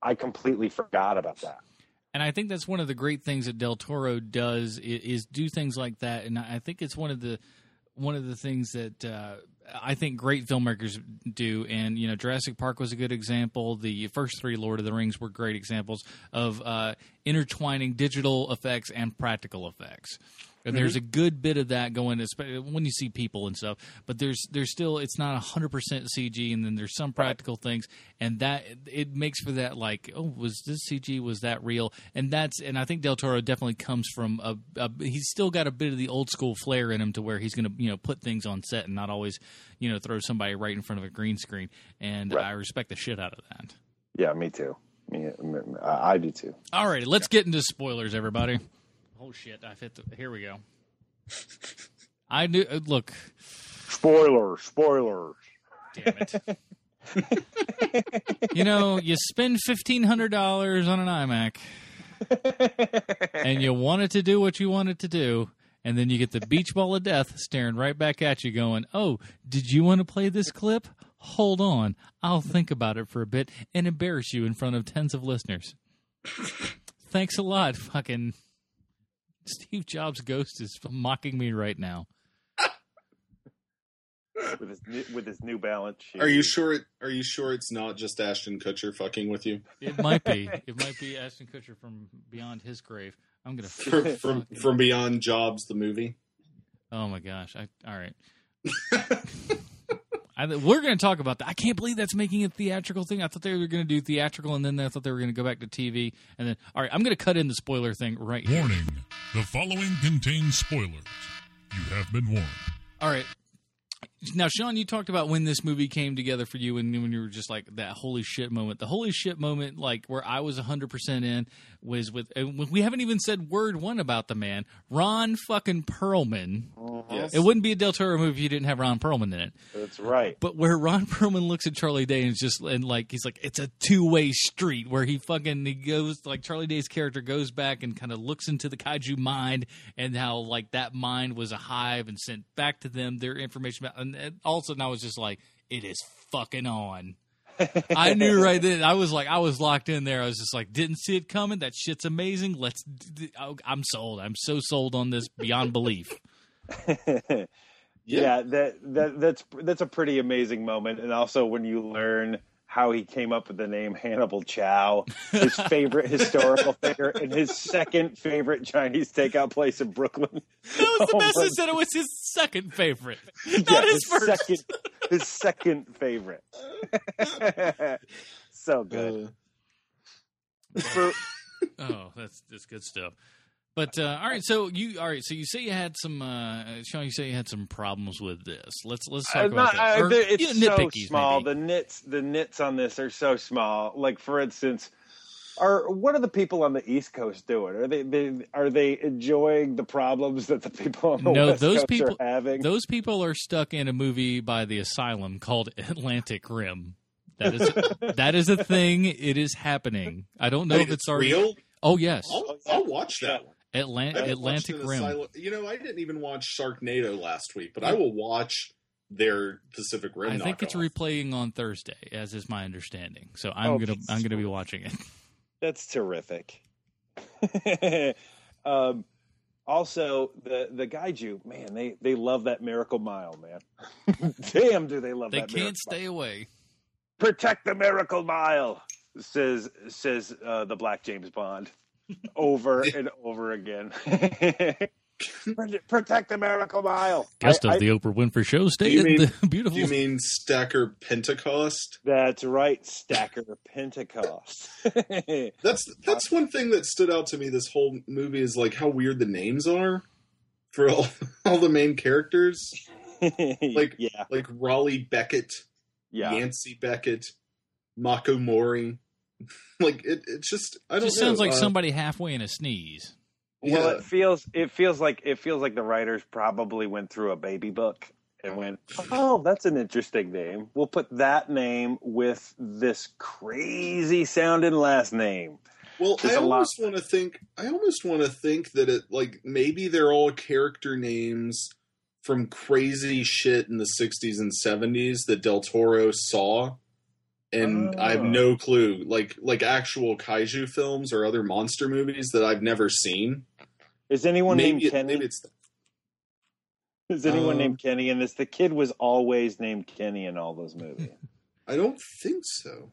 I completely forgot about that. And I think that's one of the great things that Del Toro does is, is do things like that. And I think it's one of the one of the things that uh, I think great filmmakers do. And you know, Jurassic Park was a good example. The first three Lord of the Rings were great examples of uh, intertwining digital effects and practical effects. And there's mm-hmm. a good bit of that going, especially when you see people and stuff. But there's there's still it's not hundred percent CG, and then there's some practical things, and that it makes for that like, oh, was this CG? Was that real? And that's and I think Del Toro definitely comes from a, a he's still got a bit of the old school flair in him to where he's going to you know put things on set and not always you know throw somebody right in front of a green screen. And Right. I respect the shit out of that. Yeah, me too. Me, I I do too. All right, let's get into spoilers, everybody. Oh shit! I've hit the. Here we go. I knew. uh, Look, Spoilers, spoilers. damn it. you know, you spend fifteen hundred dollars on an iMac, and you want it to do what you want it to do, and then you get the beach ball of death staring right back at you, going, "Oh, did you want to play this clip? Hold on, I'll think about it for a bit and embarrass you in front of tens of listeners." Thanks a lot, fucking Steve Jobs' ghost is mocking me right now. with his new, with his New Balance. Shoes. are you sure it are you sure it's not just ashton kutcher fucking with you It might be. It might be Ashton Kutcher from beyond his grave. I'm gonna. from from, from beyond jobs the movie Oh my gosh! I all right. I, we're going to talk about that. I can't believe that's making a theatrical thing. I thought they were going to do theatrical, and then I thought they were going to go back to TV, and then all right. I'm going to cut in the spoiler thing right here. Warning the following contains spoilers. You have been warned. All right. Now, Sean, you talked about when this movie came together for you, and when you were just like that holy shit moment. The holy shit moment, like where I was 100 percent in, was with. And we haven't even said word one about the man, Ron fucking Perlman. Mm-hmm. yes It wouldn't be a Del Toro movie if you didn't have Ron Perlman in it. That's right. But where Ron Perlman looks at Charlie Day and is just and like he's like it's a two way street where he fucking he goes like Charlie Day's character goes back and kind of looks into the kaiju mind and how like that mind was a hive and sent back to them their information about and and, and all of a sudden I was just like, it is fucking on. I knew right then. I was like, I was locked in there. I was just like, didn't see it coming. That shit's amazing. Let's. d- d- oh, I'm sold. I'm so sold on this beyond belief. yeah, that that that's that's a pretty amazing moment, and also when you learn how he came up with the name Hannibal Chau, his favorite historical figure, and his second favorite Chinese takeout place in Brooklyn. That was the Oh best. my- said it was his second favorite, not Yeah, his, first. second, his second favorite. so good. Uh, For, Oh, that's that's good stuff. But uh, all right, so you all right. So you say you had some, uh, Sean. You say you had some problems with this. Let's let's talk Uh, about not- that. uh, Or, the- it's you know, so small. maybe. The nits, the nits on this are so small. Like for instance, are what are the people on the East Coast doing? Are they, they are they enjoying the problems that the people on the No, West those Coast people- are having? Those people are stuck in a movie by the Asylum called Atlantic Rim. That is that is a thing. It is happening. I don't know Hey, if it's already. real. Oh yes, I'll, I'll watch that one. Atlant- I Atlantic Rim. Asylum- You know, I didn't even watch Sharknado last week, but I will watch their Pacific Rim. I think it's knockoff. replaying on Thursday, as is my understanding. So I'm Oh, gonna I'm gonna be watching it. That's terrific. um, also, the the Kaiju man, they they love that Miracle Mile, man. Damn, do they love that. They that? can't Miracle stay away. protect the miracle mile says says uh, the black james bond over and over again protect the miracle mile Guest I- of I- the Oprah Winfrey Show you stayed mean- at the beautiful. You mean Stacker Pentecost? that's right stacker pentecost That's that's one thing that stood out to me. This whole movie is like how weird the names are for all, all the main characters, Like- yeah like Raleigh Becket, yeah Yancy Becket, Mako Mori. like it, it's just I it don't just know. sounds like uh, somebody halfway in a sneeze. well yeah. it feels it feels like it feels like the writers probably went through a baby book and went oh that's an interesting name we'll put that name with this crazy sounding last name Well, There's I a lot- almost want to think. I almost want to think that it like maybe they're all character names from crazy shit in the '60s and '70s that Del Toro saw, and I have Oh. no clue. Like like actual kaiju films or other monster movies that I've never seen. Is anyone maybe named it- Kenny? maybe it's Is anyone Um, named Kenny in this? The kid was always named Kenny in all those movies. I don't think so.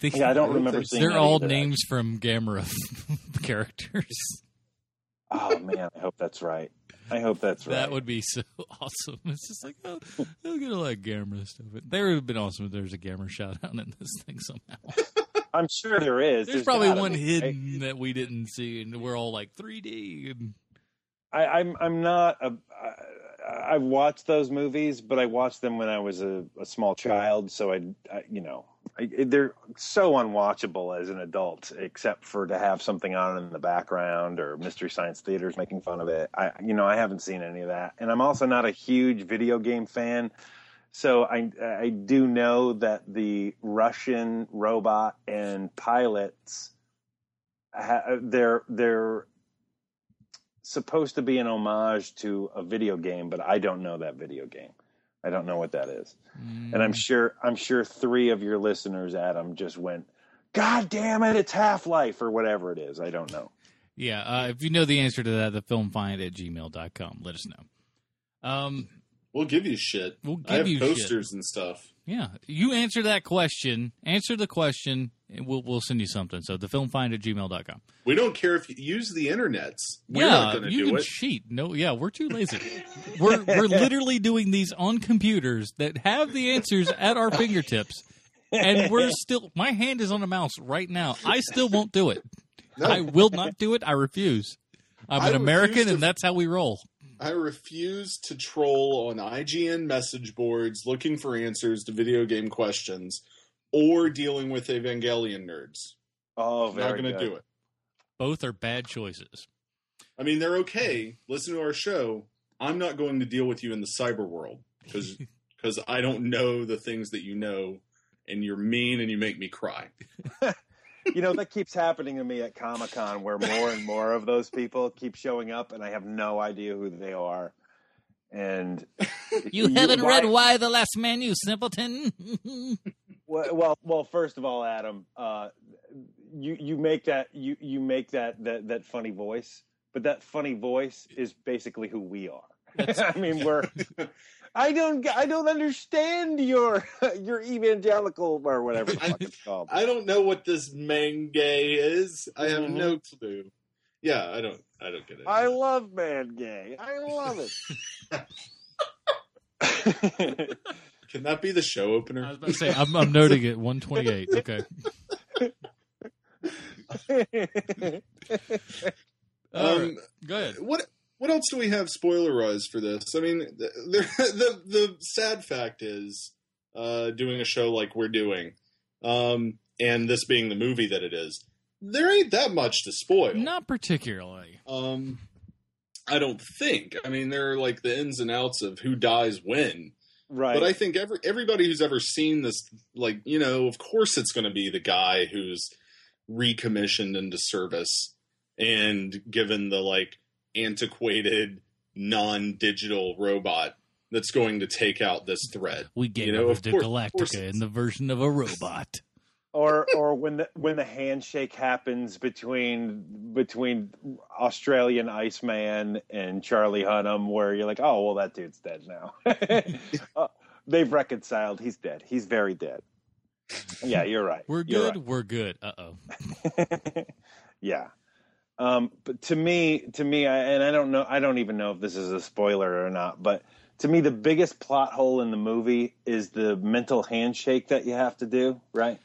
They- Yeah, I don't don't remember think so. seeing. They're all either. names from Gamera characters. Oh man, I hope that's right. I hope that's right. That would be so awesome. It's just like, oh, I'm gonna like Gamera stuff. There would have been awesome if there was a Gamera shout out in this thing somehow. I'm sure there is. There's, probably one be, hidden right? that we didn't see, and we're all like 3D. And I, I'm I'm not a. I've watched those movies, but I watched them when I was a, a small child, so I, I you know, I, they're so unwatchable as an adult, except for to have something on in the background or Mystery Science Theater's making fun of it. I, you know, I haven't seen any of that, and I'm also not a huge video game fan. So I I do know that the Russian robot and pilots, ha- they're they're supposed to be an homage to a video game, but I don't know that video game. I don't know what that is. And Mm. I'm sure I'm sure three of your listeners, Adam, just went, God damn it, it's Half Life or whatever it is. I don't know. yeah, uh, if you know the answer to that, the filmfind at gmail.com. Let us know. Um, We'll give you shit. We'll I have give you shit. posters and stuff. yeah, you answer that question. Answer the question, and we'll we'll send you something. So the filmfind at gmail.com. We don't care if you use the internets. We're yeah, not going to you do can it. cheat. No, yeah, we're too lazy. we're we're literally doing these on computers that have the answers at our fingertips, and we're still. My hand is on a mouse right now. I still won't do it. No. I will not do it. I refuse. I'm I an American, to- and that's how we roll. I refuse to troll on IGN message boards looking for answers to video game questions or dealing with Evangelion nerds. Oh, I'm very not going to do it. Both are bad choices. I mean, they're okay. Listen to our show. I'm not going to deal with you in the cyber world because because I don't know the things that you know, and you're mean and you make me cry. You know, that keeps happening to me at Comic Con where more and more of those people keep showing up and I have no idea who they are. and You haven't why- read Y the Last Man, you simpleton. Well, well, well, first of all, Adam, uh, you you make that you you make that that that funny voice, but that funny voice is basically who we are. I mean, we're. I don't. I don't understand your your evangelical or whatever the fuck it's called. I don't know what this manga is. I have Mhm. no clue. Yeah, I don't. I don't get it. I love man gay. I love it. Can that be the show opener? I was about to say, I'm, I'm noting it 128. Okay. All right. Um, Go ahead. what what else do we have spoilerized for this? I mean, the the, the sad fact is, uh, doing a show like we're doing, um, and this being the movie that it is, there ain't that much to spoil. Not particularly. Um, I don't think. I mean, there are like the ins and outs of who dies when, right. but I think every everybody who's ever seen this, like you know, of course it's going to be the guy who's recommissioned into service and given the like antiquated non-digital robot that's going to take out this threat. We gave You know, over of to course- of course Galactica in the version of a robot. Or or when the when the handshake happens between between Australian Iceman and Charlie Hunnam, where you're like, oh well, that dude's dead now. Uh, they've reconciled. He's dead. He's very dead. Yeah, you're right. We're You're good. We're good. Uh oh. yeah. Um, but to me, to me, I, and I don't know, I don't even know if this is a spoiler or not, but to me, the biggest plot hole in the movie is the mental handshake that you have to do, right?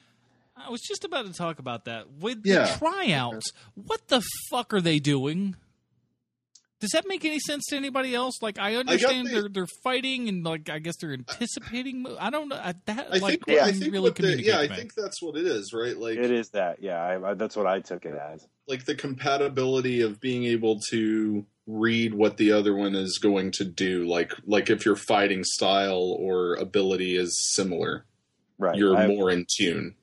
I was just about to talk about that. With Yeah. the tryouts, what the fuck are they doing? Does that make any sense to anybody else? Like, I understand the- they're they're fighting and like I guess they're anticipating. mo- I don't know. I, that I like think, yeah, I think really what the, communicate yeah, I me. think that's what it is, right? Like It is that, yeah. I, I, that's what I took it as. like the compatibility of being able to read what the other one is going to do like like if your fighting style or ability is similar Right. you're I- more in tune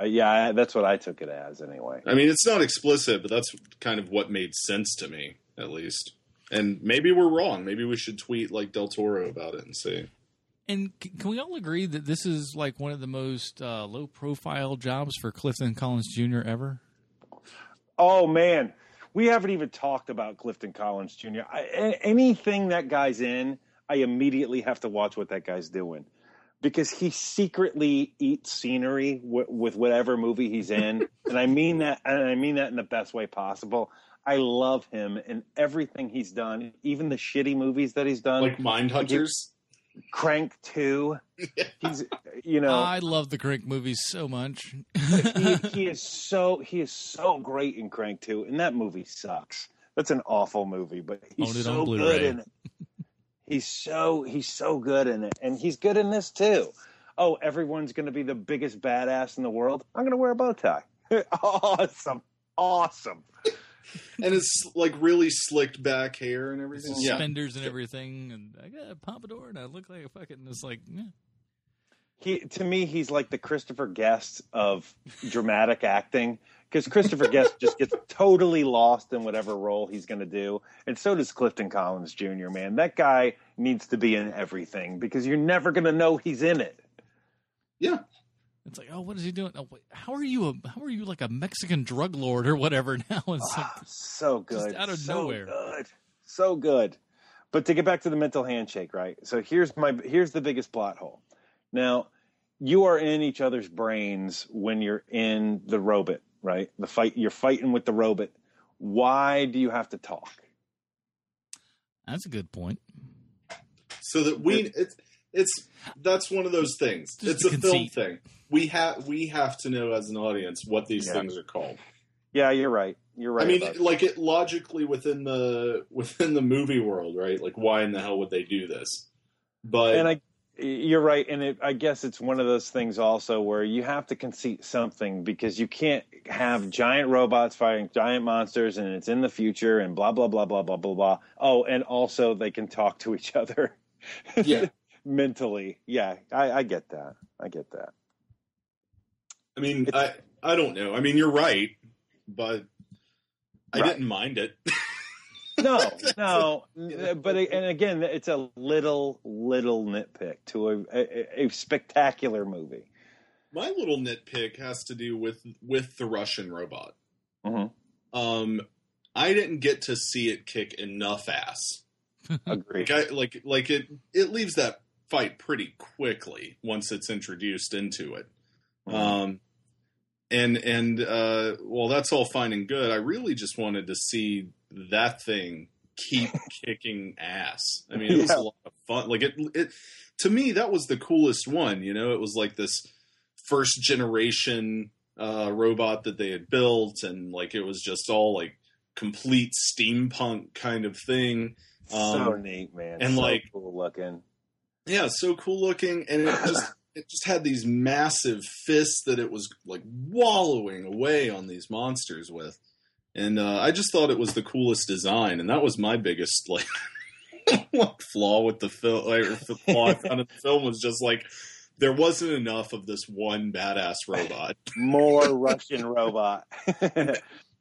uh, yeah, I, that's what I took it as anyway. i mean it's not explicit but that's kind of what made sense to me at least and maybe we're wrong maybe we should tweet like del toro about it and see And c- can we all agree that this is like one of the most uh, low profile jobs for Clifton Collins Jr. ever? Oh man, we haven't even talked about Clifton Collins Jr. I, a- anything that guy's in, I immediately have to watch what that guy's doing because he secretly eats scenery w- with whatever movie he's in, and I mean that, and I mean that in the best way possible. I love him and everything he's done, even the shitty movies that he's done. like Mindhunters Crank Two, he's you know I love the Crank movies so much. he, he is so he is so great in Crank 2, and that movie sucks. That's an awful movie, but he's Own it on so good in it. He's so he's so good in it, and he's good in this too. Oh, everyone's going to be the biggest badass in the world. I'm going to wear a bow tie. awesome, awesome. and it's like really slicked back hair and everything yeah and everything, and I got a pompadour, and I look like a fucking. It's like, yeah. He to me, he's like the Christopher Guest of dramatic acting because Christopher Guest just gets totally lost in whatever role he's going to do, and so does Clifton Collins Jr. Man, that guy needs to be in everything because you're never going to know he's in it. yeah It's like, oh, what is he doing? Oh, wait, how are you? A, how are you like a Mexican drug lord or whatever? Now it's ah, like, so good, out of so nowhere. good, so good. But to get back to the mental handshake, right? So here's my here's the biggest plot hole. Now, you are in each other's brains when you're in the robot, right? The fight you're fighting with the robot. Why do you have to talk? that's a good point. so that we it's it's that's one of those things Just it's the a film thing we have we have to know as an audience what these Yeah. things are called Yeah, you're right. You're right. I mean, about like it logically within the within the movie world, right? Like, why in the hell would they do this? But and I you're right and it, i guess it's one of those things also where you have to concede something because you can't have giant robots fighting giant monsters and it's in the future and blah blah blah blah blah blah blah oh and also they can talk to each other yeah, mentally yeah I, I get that i get that I mean, I I don't know. I mean, you're right, but I Right. didn't mind it. No, no, but and again, it's a little little nitpick to a, a, a spectacular movie. My little nitpick has to do with with the Russian robot. Mhm. Um, I didn't get to see it kick enough ass. Agreed. Like, I, like, like it it leaves that fight pretty quickly once it's introduced into it. Mhm. Um, and and uh, well, that's all fine and good. I really just wanted to see that thing keep kicking ass. I mean, it was Yeah. a lot of fun. Like it, it to me, that was the coolest one. You know, it was like this first generation uh, robot that they had built, and like it was just all like complete steampunk kind of thing. so Um, neat, man. and, so like- cool looking. yeah, so cool looking, and it just it just had these massive fists that it was like wallowing away on these monsters with, and uh, I just thought it was the coolest design, and that was my biggest like, like flaw with the film. Like, the flaw I found in the film was just like there wasn't enough of this one badass robot. More Russian robot.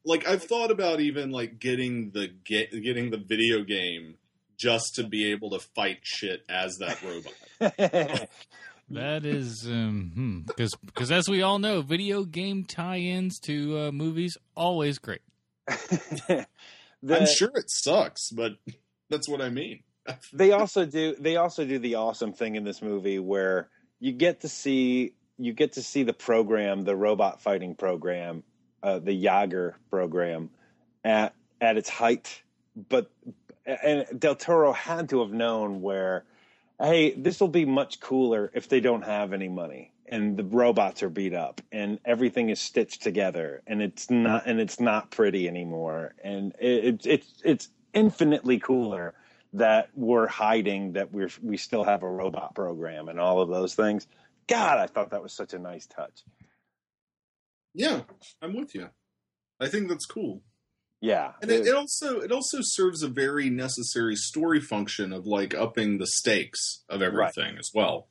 like I've thought about even like getting the get, getting the video game just to be able to fight shit as that robot. That is um because because as we all know, video game tie-ins to uh, movies always great. The- I'm sure it sucks, but that's what I mean. they also do they also do the awesome thing in this movie where you get to see you get to see the program the robot fighting program uh, the Jaeger program at at its height but and Del Toro had to have known where hey this will be much cooler if they don't have any money and the robots are beat up and everything is stitched together and it's not and it's not pretty anymore and it, it, it's it's infinitely cooler that we're hiding that we're we still have a robot program and all of those things. God, I thought that was such a nice touch. Yeah, I'm with you. I think that's cool. Yeah, And it, it also it also serves a very necessary story function of like upping the stakes of everything as well.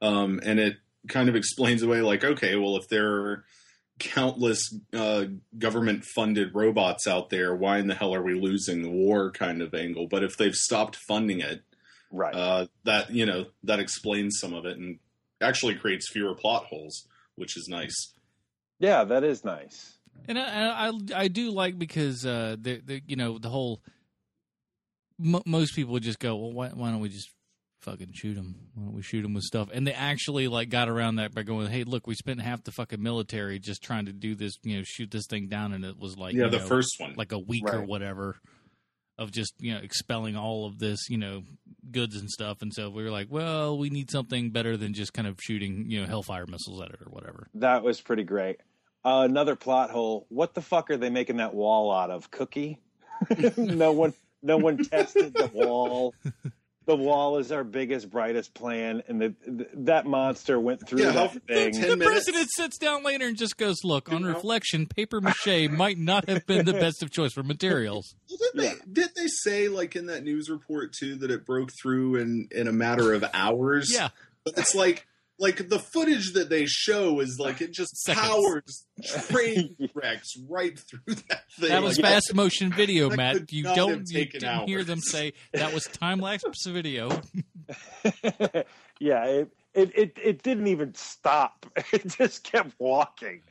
Um, and it kind of explains away like, okay, well, if there are countless uh, government funded robots out there, why in the hell are we losing the war kind of angle? But if they've stopped funding it, right. uh, that you know that explains some of it and actually creates fewer plot holes, which is nice. yeah, that is nice. And I, I, I do like because uh, the, the you know the whole m- most people would just go, well, why, why don't we just fucking shoot them. Why don't we shoot them with stuff? And they actually like got around that by going, hey, look, we spent half the fucking military just trying to do this, you know, shoot this thing down, and it was like yeah, the know, first one. like a week or whatever of just you know expelling all of this you know goods and stuff and so we were like well we need something better than just kind of shooting you know hellfire missiles at it or whatever That was pretty great. Uh, another plot hole. What the fuck are they making that wall out of? Cookie? no one, no one tested the wall. The wall is our biggest, brightest plan, and the, the that monster went through Yeah, that thing. ten the president sits down later and just goes look on You know? reflection paper mache might not have been the best of choice for materials Well, did they did they say like in that news report too that it broke through in in a matter of hours? yeah but it's like like the footage that they show is like it just Seconds. powers train wrecks right through that thing. that was Like, fast motion video That matt you don't you didn't hear them say that was time lapse video yeah, it, it it it didn't even stop. It just kept walking.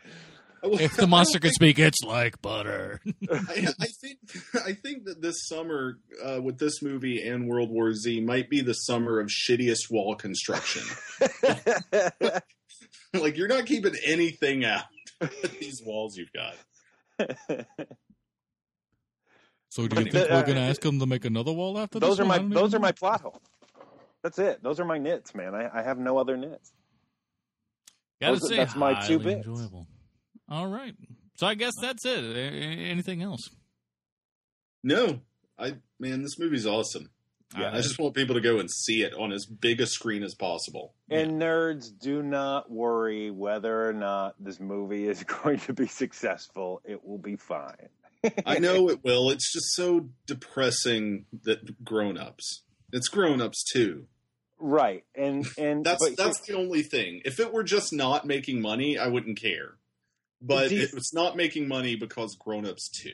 If the monster could speak it's like butter I, I think I think that this summer uh, with this movie and World War Z might be the summer of shittiest wall construction. like you're not keeping anything out with these walls you've got. so do But you think the- we're uh, gonna ask them to make another wall after those this are my I don't those even are my plot holes. That's it. Those are my nits, man. I, I have no other nits. Gotta Those- say, that's my two highly bits. Enjoyable. All right. So I guess that's it. A- a- Anything else? No, I man, this movie's awesome. Yeah. I just want people to go and see it on as big a screen as possible. And nerds, do not worry whether or not this movie is going to be successful. It will be fine. I know it will. It's just so depressing that grown-ups. It's grown-ups too. Right. And and That's but that's the only thing. If it were just not making money, I wouldn't care. But you- it's not making money because grown-ups too.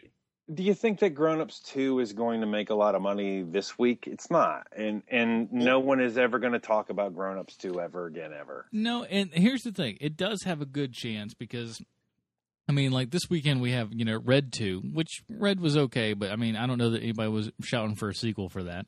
Do you think that Grown Ups Two is going to make a lot of money this week? It's not, and and no one is ever going to talk about Grown Ups Two ever again, ever. No, and here's the thing: it does have a good chance because, I mean, like this weekend we have you know Red Two, which Red was okay, but I mean I don't know that anybody was shouting for a sequel for that.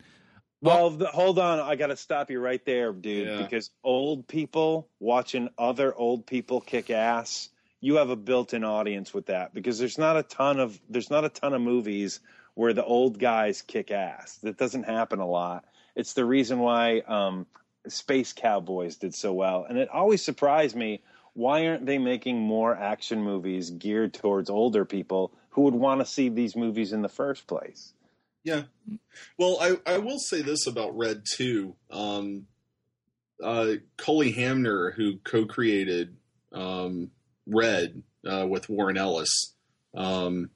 Well, the, hold on, I got to stop you right there, dude, Yeah. because old people watching other old people kick ass, you have a built-in audience with that because there's not a ton of there's not a ton of movies where the old guys kick ass. That doesn't happen a lot. It's the reason why um, Space Cowboys did so well, and it always surprised me. Why aren't they making more action movies geared towards older people who would want to see these movies in the first place? Yeah. Well, I, I will say this about Red 2. Um, uh, Cully Hamner, who co created um, Red uh, with Warren Ellis, um,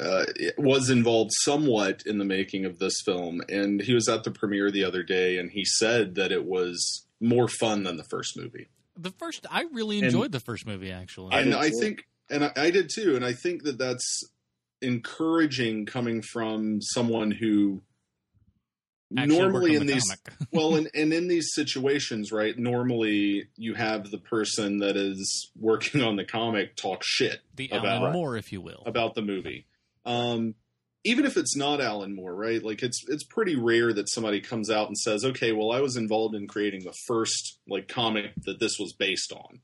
uh, was involved somewhat in the making of this film. And he was at the premiere the other day and he said that it was more fun than the first movie. The first, I really And- enjoyed the first movie actually. I and did I think, and I, I did too, and I think that that's encouraging coming from someone who Actually worked normally in the these well and, and in these situations right normally you have the person that is working on the comic talk shit the about Alan Moore, if you will. about the movie. Um even if it's not alan moore right like it's it's pretty rare that somebody comes out and says okay well i was involved in creating the first like comic that this was based on.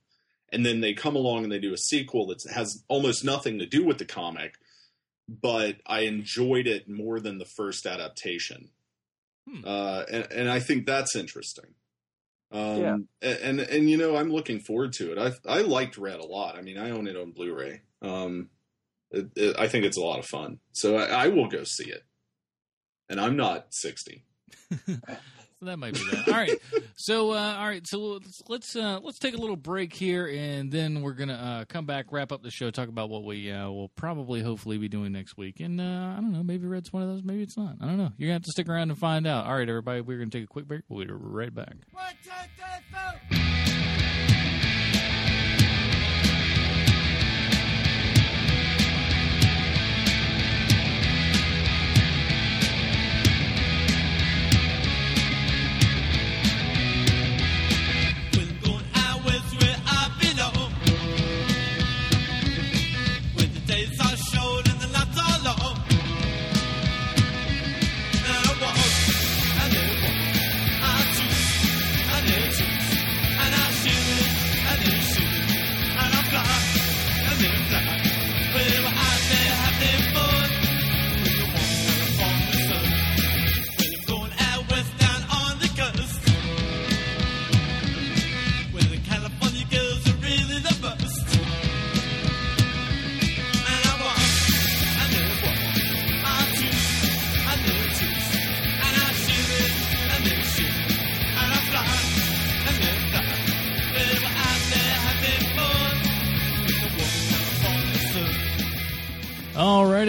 And then they come along and they do a sequel that has almost nothing to do with the comic but i enjoyed it more than the first adaptation Hmm. uh, and, and I think that's interesting. Um, Yeah. and, and and you know I'm looking forward to it. I I liked Red a lot. I mean I own it on Blu-ray. Um, it, it, I think it's a lot of fun, so I, I will go see it. And I'm not sixty. That might be that. All right. So uh, all right. So let's let's uh, let's take a little break here, and then we're gonna uh, come back, wrap up the show, talk about what we uh, will probably, hopefully, be doing next week. And uh, I don't know. Maybe Red's one of those. Maybe it's not. I don't know. You're gonna have to stick around and find out. All right, everybody. We're gonna take a quick break. We'll be right back. One, two, three, four.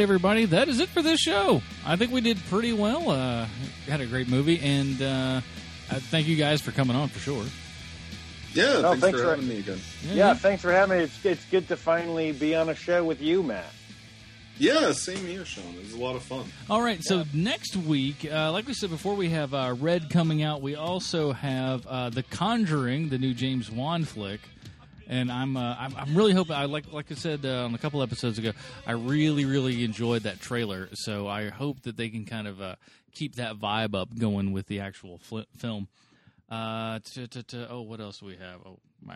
Everybody. That is it for this show. I think we did pretty well. Uh, had a great movie, and uh, thank you guys for coming on for sure. Yeah, No, thanks, thanks for for- having me again. Yeah, thanks for having me. It's it's good to finally be on a show with you, Matt. Yeah, same here, Sean. It was a lot of fun. All right, so next week, uh, like we said before, we have uh, Red coming out. We also have uh, The Conjuring, the new James Wan flick, and I'm uh, I'm, I'm really hoping. I like like I said uh, on a couple episodes ago, I really really enjoyed that trailer. So I hope that they can kind of uh, keep that vibe up going with the actual fli film. Uh, t- t- t- oh, what else do we have? Oh, my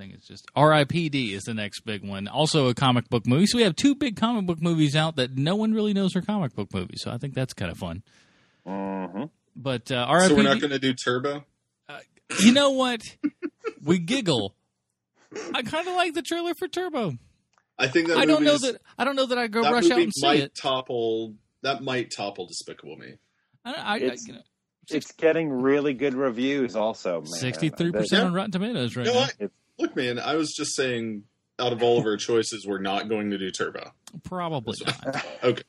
thing is just R.I.P.D. is the next big one. Also a comic book movie. So we have two big comic book movies out that no one really knows are comic book movies. So I think that's kind of fun. Mm-hmm. But uh, R.I.P.D. So we're not going to do Turbo. you know what? we giggle. I kind of like the trailer for Turbo. I think that I don't know movie's- that. I don't know that I go that rush out movie and see might it. topple. That might topple Despicable Me. I, I, I, It's- you know, It's getting really good reviews, also. sixty three percent on Rotten Tomatoes right No, now. I, look, man. I was just saying, out of all of our choices, we're not going to do Turbo. Probably not. Okay.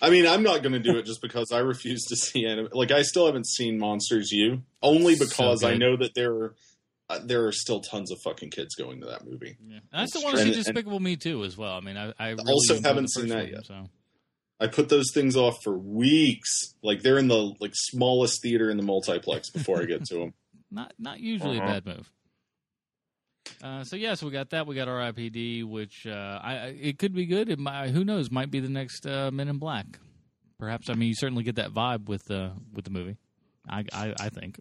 I mean, I'm not going to do it just because I refuse to see anime. Like, I still haven't seen Monsters U, only So because I know that there are uh, there are still tons of fucking kids going to that movie. Yeah. And I still want to see And- and- Despicable Me too as well. I mean, I, I really Also haven't seen that one, yet. So. I put those things off for weeks. Like they're in the like smallest theater in the multiplex before I get to them. Not not usually Uh-huh. a bad move. Uh, so yes, we got that. We got R.I.P.D., which uh, I, I it could be good. It might, who knows? Might be the next uh, Men in Black. Perhaps. I mean, you certainly get that vibe with uh, with the movie. I, I I think.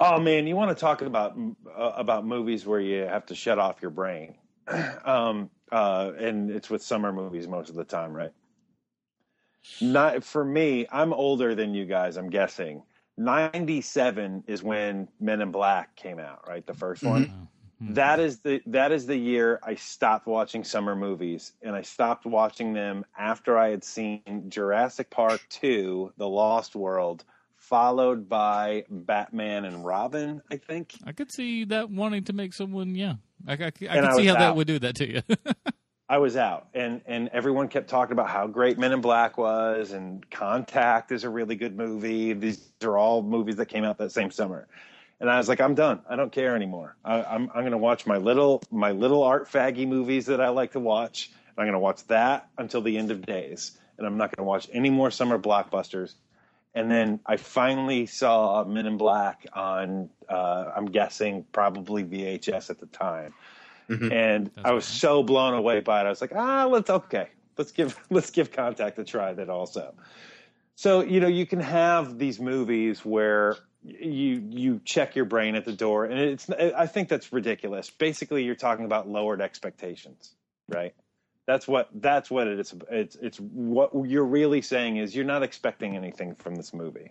Oh man, you want to talk about uh, about movies where you have to shut off your brain, um, uh, and it's with summer movies most of the time, right? Not for me. I'm older than you guys. I'm guessing. '97 is when Men in Black came out, right? The 1st one. Mhm. That is the that is the year I stopped watching summer movies, and I stopped watching them after I had seen Jurassic Park Two: The Lost World, followed by Batman and Robin. I think. I could see that wanting to make someone. Yeah, I, I, I could see how that would do that to you. I was out, and and everyone kept talking about how great Men in Black was, and Contact is a really good movie. These are all movies that came out that same summer, and I was like, I'm done. I don't care anymore. I, I'm I'm going to watch my little my little art faggy movies that I like to watch. I'm going to watch that until the end of days, and I'm not going to watch any more summer blockbusters. And then I finally saw Men in Black on, uh, I'm guessing probably VHS at the time and That's I was okay. so blown away by it. I was like, ah, let's okay, let's give let's give Contact a try. Then also, so you know, you can have these movies where you you check your brain at the door, and it's I think that's ridiculous. Basically, you're talking about lowered expectations, right? That's what that's what it is. It's it's what you're really saying is you're not expecting anything from this movie.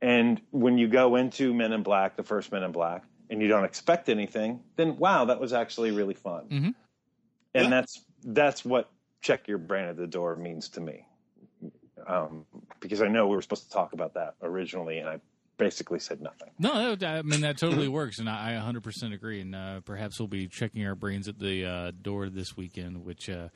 And when you go into Men in Black, the first Men in Black, and you don't expect anything, then wow, that was actually really fun. Mhm. And Yeah. that's that's what check your brain at the door means to me. Um, because I know we were supposed to talk about that originally, and I basically said nothing. No, I mean that totally works, and I I 100% agree. And uh, perhaps we'll be checking our brains at the uh, door this weekend. Which, uh,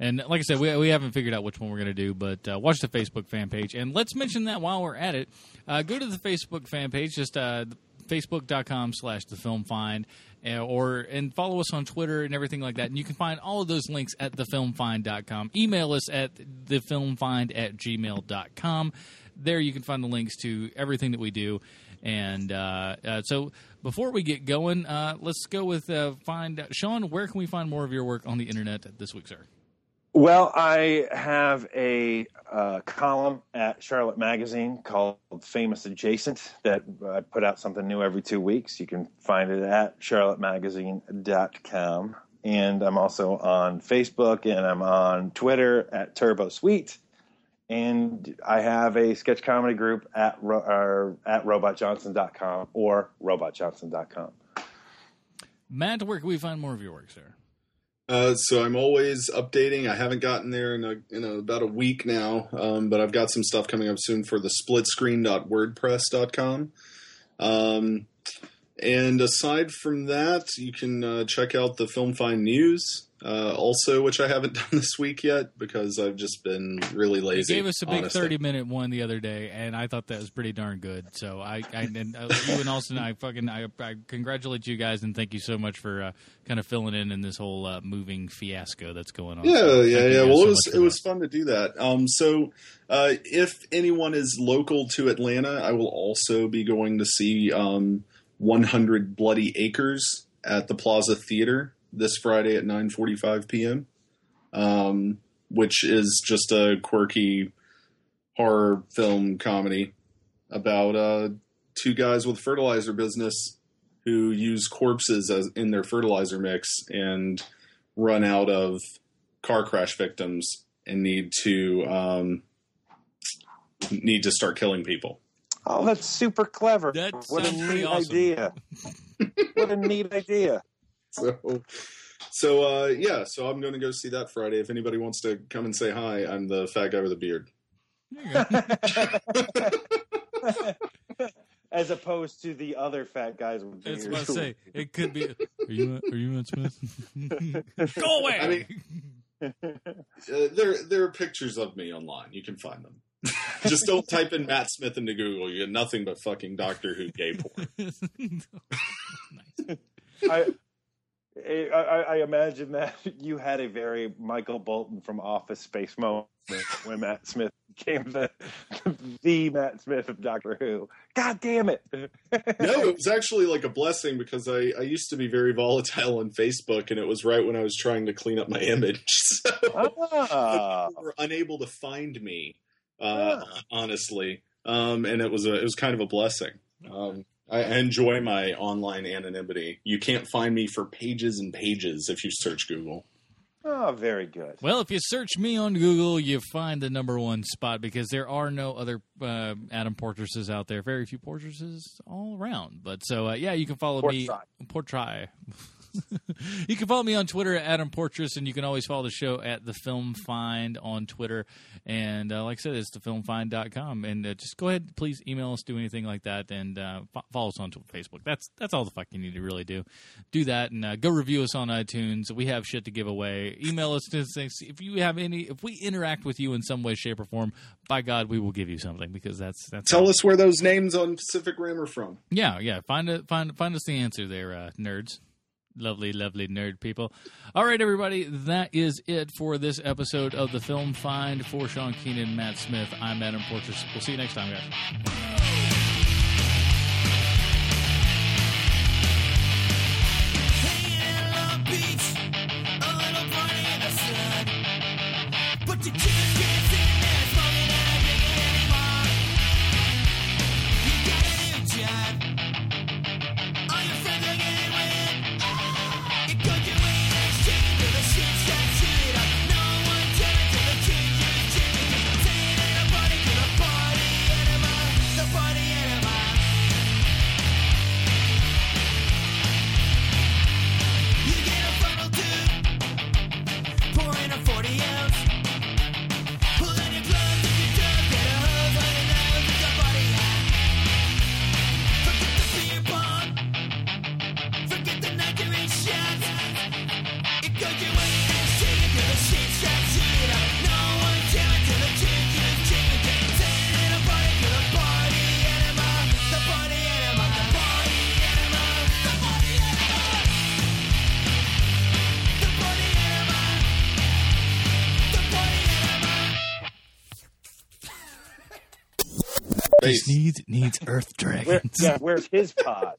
and like I said, we we haven't figured out which one we're going to do, but uh, watch the Facebook fan page, and let's mention that while we're at it, uh, go to the Facebook fan page, just uh, facebook.com slash the film find uh, or and follow us on twitter and everything like that and you can find all of those links at thefilmfind.com email us at thefilmfind at gmail.com there you can find the links to everything that we do and uh, uh, so before we get going uh, let's go with uh, find sean where can we find more of your work on the internet this week sir Well, I have a uh, column at Charlotte Magazine called Famous Adjacent that I put out something new every two weeks. You can find it at charlottemagazine.com. And I'm also on Facebook and I'm on Twitter at Turbo Sweet. And I have a sketch comedy group at, ro- or at robotjohnson.com or robotjohnson.com. matt where can we find more of your work sir Uh, so I'm always updating. I haven't gotten there in a, in a, about a week now, um, but I've got some stuff coming up soon for the splitscreen.wordpress.com. Um, and aside from that, you can uh, check out the Film Find News, uh, also, which I haven't done this week yet because I've just been really You lazy. gave us a big honestly. thirty minute one the other day, and I thought that was pretty darn good. So I, I and uh, you and Austin, I fucking, I, I congratulate you guys and thank you so much for uh, kind of filling in in this whole uh, moving fiasco that's going on. Yeah, So yeah, yeah. Well, so it was it was fun to do that. Um, so uh, if anyone is local to Atlanta, I will also be going to see um, 100 Bloody Acres at the Plaza Theater this Friday at 9:45 p.m. Um, which is just a quirky horror film comedy about uh, two guys with fertilizer business who use corpses as in their fertilizer mix and run out of car crash victims and need to um, need to start killing people. Oh, that's super clever. That what a neat awesome. idea. what a neat idea. So, so uh, yeah, so I'm going to go see that Friday. If anybody wants to come and say hi, I'm the fat guy with a beard. There you go. As opposed to the other fat guys with That's beards. what I say. It could be. Are you? Are you Matt Smith? Go away. I mean- Uh, there, there are pictures of me online. You can find them. Just don't type in Matt Smith into Google. You get nothing but fucking Doctor Who gay porn. nice. I, I, I I imagine that you had a very Michael Bolton from Office Space moment when Matt Smith became the the Matt Smith of Doctor Who. God damn it! no, it was actually like a blessing because I, I used to be very volatile on Facebook, and it was right when I was trying to clean up my image. So Ah. people were unable to find me, uh, honestly, um, and it was a it was kind of a blessing. Um, I I enjoy my online anonymity. You can't find me for pages and pages if you search Google. Oh, very good. Well, if you search me on Google, you find the number one spot because there are no other uh, Adam Portresses out there. Very few Portresses all around. But so, uh, yeah, you can follow me. Portray. you can follow me on Twitter at Adam Portress, and you can always follow the show at The Film Find on Twitter. And uh, like I said, it's thefilmfind.com. And uh, just go ahead, please email us, do anything like that, and uh, fo- follow us on Facebook. That's that's all the fuck you need to really do. Do that, and uh, go review us on iTunes. We have shit to give away. Email us to things. If you have any, if we interact with you in some way, shape, or form, by God, we will give you something because that's that's Tell us where those names on Pacific Rim are from. yeah, yeah. Find it. Find find us the answer there, uh, nerds. Lovely, lovely nerd people. All right, everybody. That is it for this episode of the Film Find for Sean Keenan, Matt Smith. I'm Adam Portress. We'll see you next time, guys. This needs needs Earth Where, dragons. yeah, where's his pod?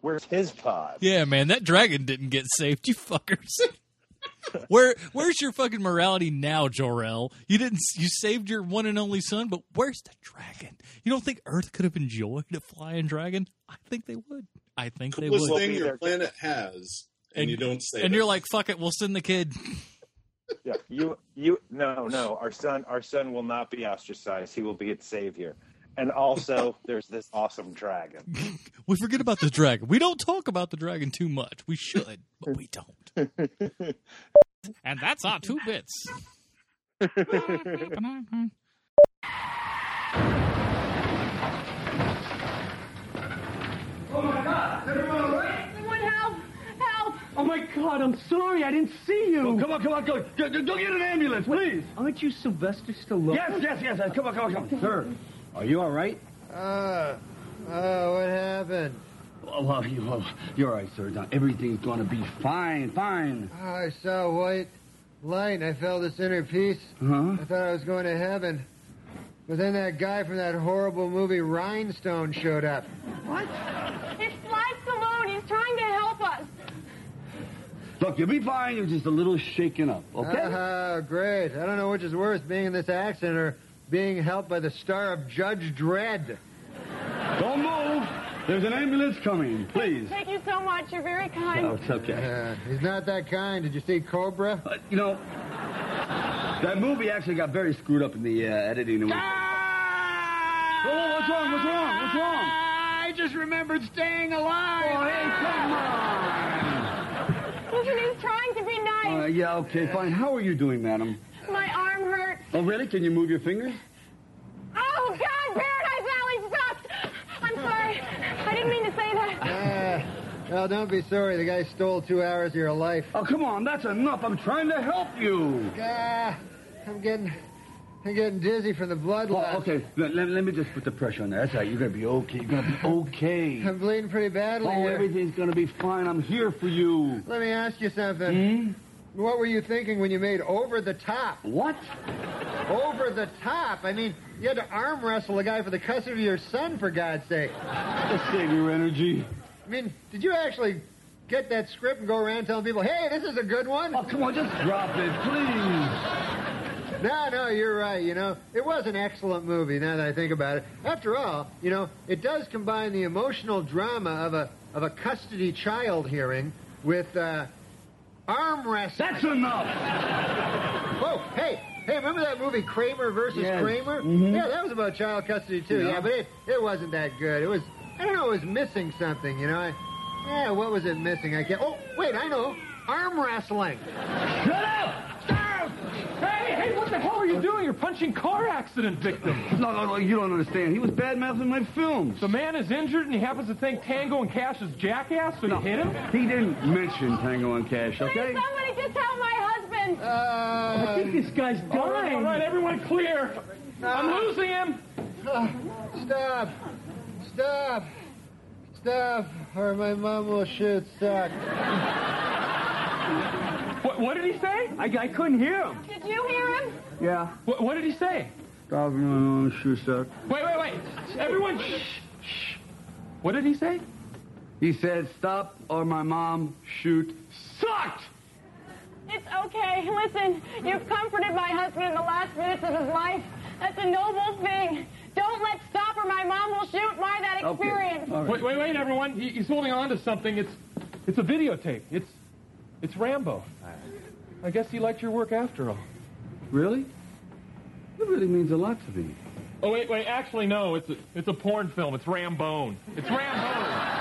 Where's his pod? Yeah, man, that dragon didn't get saved, you fuckers. Where where's your fucking morality now, Jor-El? You didn't you saved your one and only son, but where's the dragon? You don't think Earth could have enjoyed a flying dragon? I think they would. I think they Coolest would. thing your planet has, and, you don't say. And it. you're like, fuck it, we'll send the kid. Yeah, you you no no. Our son our son will not be ostracized. He will be its savior. And also, there's this awesome dragon. We forget about the dragon. We don't talk about the dragon too much. We should, but we don't. and that's our two bits. Oh my god! Someone help! Help! Oh my God! I'm sorry. I didn't see you. Oh, come on, come on, go, go, go get an ambulance, please. Aren't you Sylvester Stallone? Yes, yes, yes. yes. Come on, come on, come on, sir. Are you all right? Uh, uh, what happened? Oh, well, you, oh, you're all right, sir. Now, everything's going to be fine, fine. I saw a white light and I felt this inner peace. Huh? I thought I was going to heaven. But then that guy from that horrible movie Rhinestone showed up. What? It's Sly Stallone. He's trying to help us. Look, you'll be fine. You're just a little shaken up, okay? Ah, great. I don't know which is worse, being in this accident or being helped by the star of Judge Dredd. Don't move. There's an ambulance coming, please. Thank you so much. You're very kind. Oh, it's okay. Uh, he's not that kind. Did you see Cobra? Uh, you know, that movie actually got very screwed up in the uh, editing. And we- Oh, what's wrong? What's wrong? What's wrong? I just remembered staying alive. Oh, hey, come on. Listen, he's trying to be nice. Uh, yeah, okay, fine. How are you doing, madam? My arm hurts. Oh, really? Can you move your fingers? Oh, God, Paradise Alley sucks. I'm sorry. I didn't mean to say that. Ah, well, don't be sorry. The guy stole two hours of your life. Oh, come on. That's enough. I'm trying to help you. Ah, I'm getting, I'm getting dizzy from the blood Oh, loss. okay, let, let- let me just put the pressure on there. That's right. You're gonna be okay. You're gonna be okay. I'm bleeding pretty badly Oh, here. everything's gonna be fine. I'm here for you. Let me ask you something. Hmm? What were you thinking when you made over the top? What? Over the top. I mean, you had to arm wrestle a guy for the custody of your son, for God's sake. Just save your energy. I mean, did you actually get that script and go around telling people, hey, this is a good one? Oh, come on, just drop it, please. No, no, you're right. You know, it was an excellent movie. Now that I think about it, after all, you know, it does combine the emotional drama of a of a custody child hearing with uh, arm wrestling. That's enough. Whoa, hey, hey, remember that movie Kramer versus Yes. Kramer? Mhm. Yeah, that was about child custody too. Yeah. Yeah, but it it wasn't that good. It was I don't know, it was missing something. You know, I, yeah, what was it missing? I can't. Oh, wait, I know, arm wrestling. Shut up! Hey, hey, what the hell are you doing? You're punching car accident victims. No, no, no, you don't understand. He was bad mouthing my films. The man is injured and he happens to think Tango and Cash is jackass, so you hit him? He didn't mention Tango and Cash, okay? Somebody just tell my husband. Uh, I think this guy's dying. all right, everyone clear. I'm losing him. stop, stop, stop, or my mom will shoot. Stop. What, what did he say? I, I couldn't hear him. Did you hear him? Yeah. What, what did he say? Stop my own shoe suck. Wait, wait, wait. Everyone, shh, shh. What did he say? He said, stop or my mom shoot. Sucked! It's okay. Listen, you've comforted my husband in the last minutes of his life. That's a noble thing. Don't let stop or my mom will shoot by that Okay. experience. All right. Wait, wait, wait, everyone. He, he's holding on to something. It's, it's a videotape. It's, it's Rambo. I guess he liked your work after all. Really? It really means a lot to me. Oh wait, wait. Actually, no. It's a, it's a porn film. It's Rambone. It's Rambone.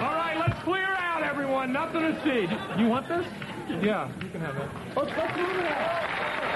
All right, let's clear out, everyone. Nothing to see. You want this? Yeah, you can have that. Let's, let's move it out.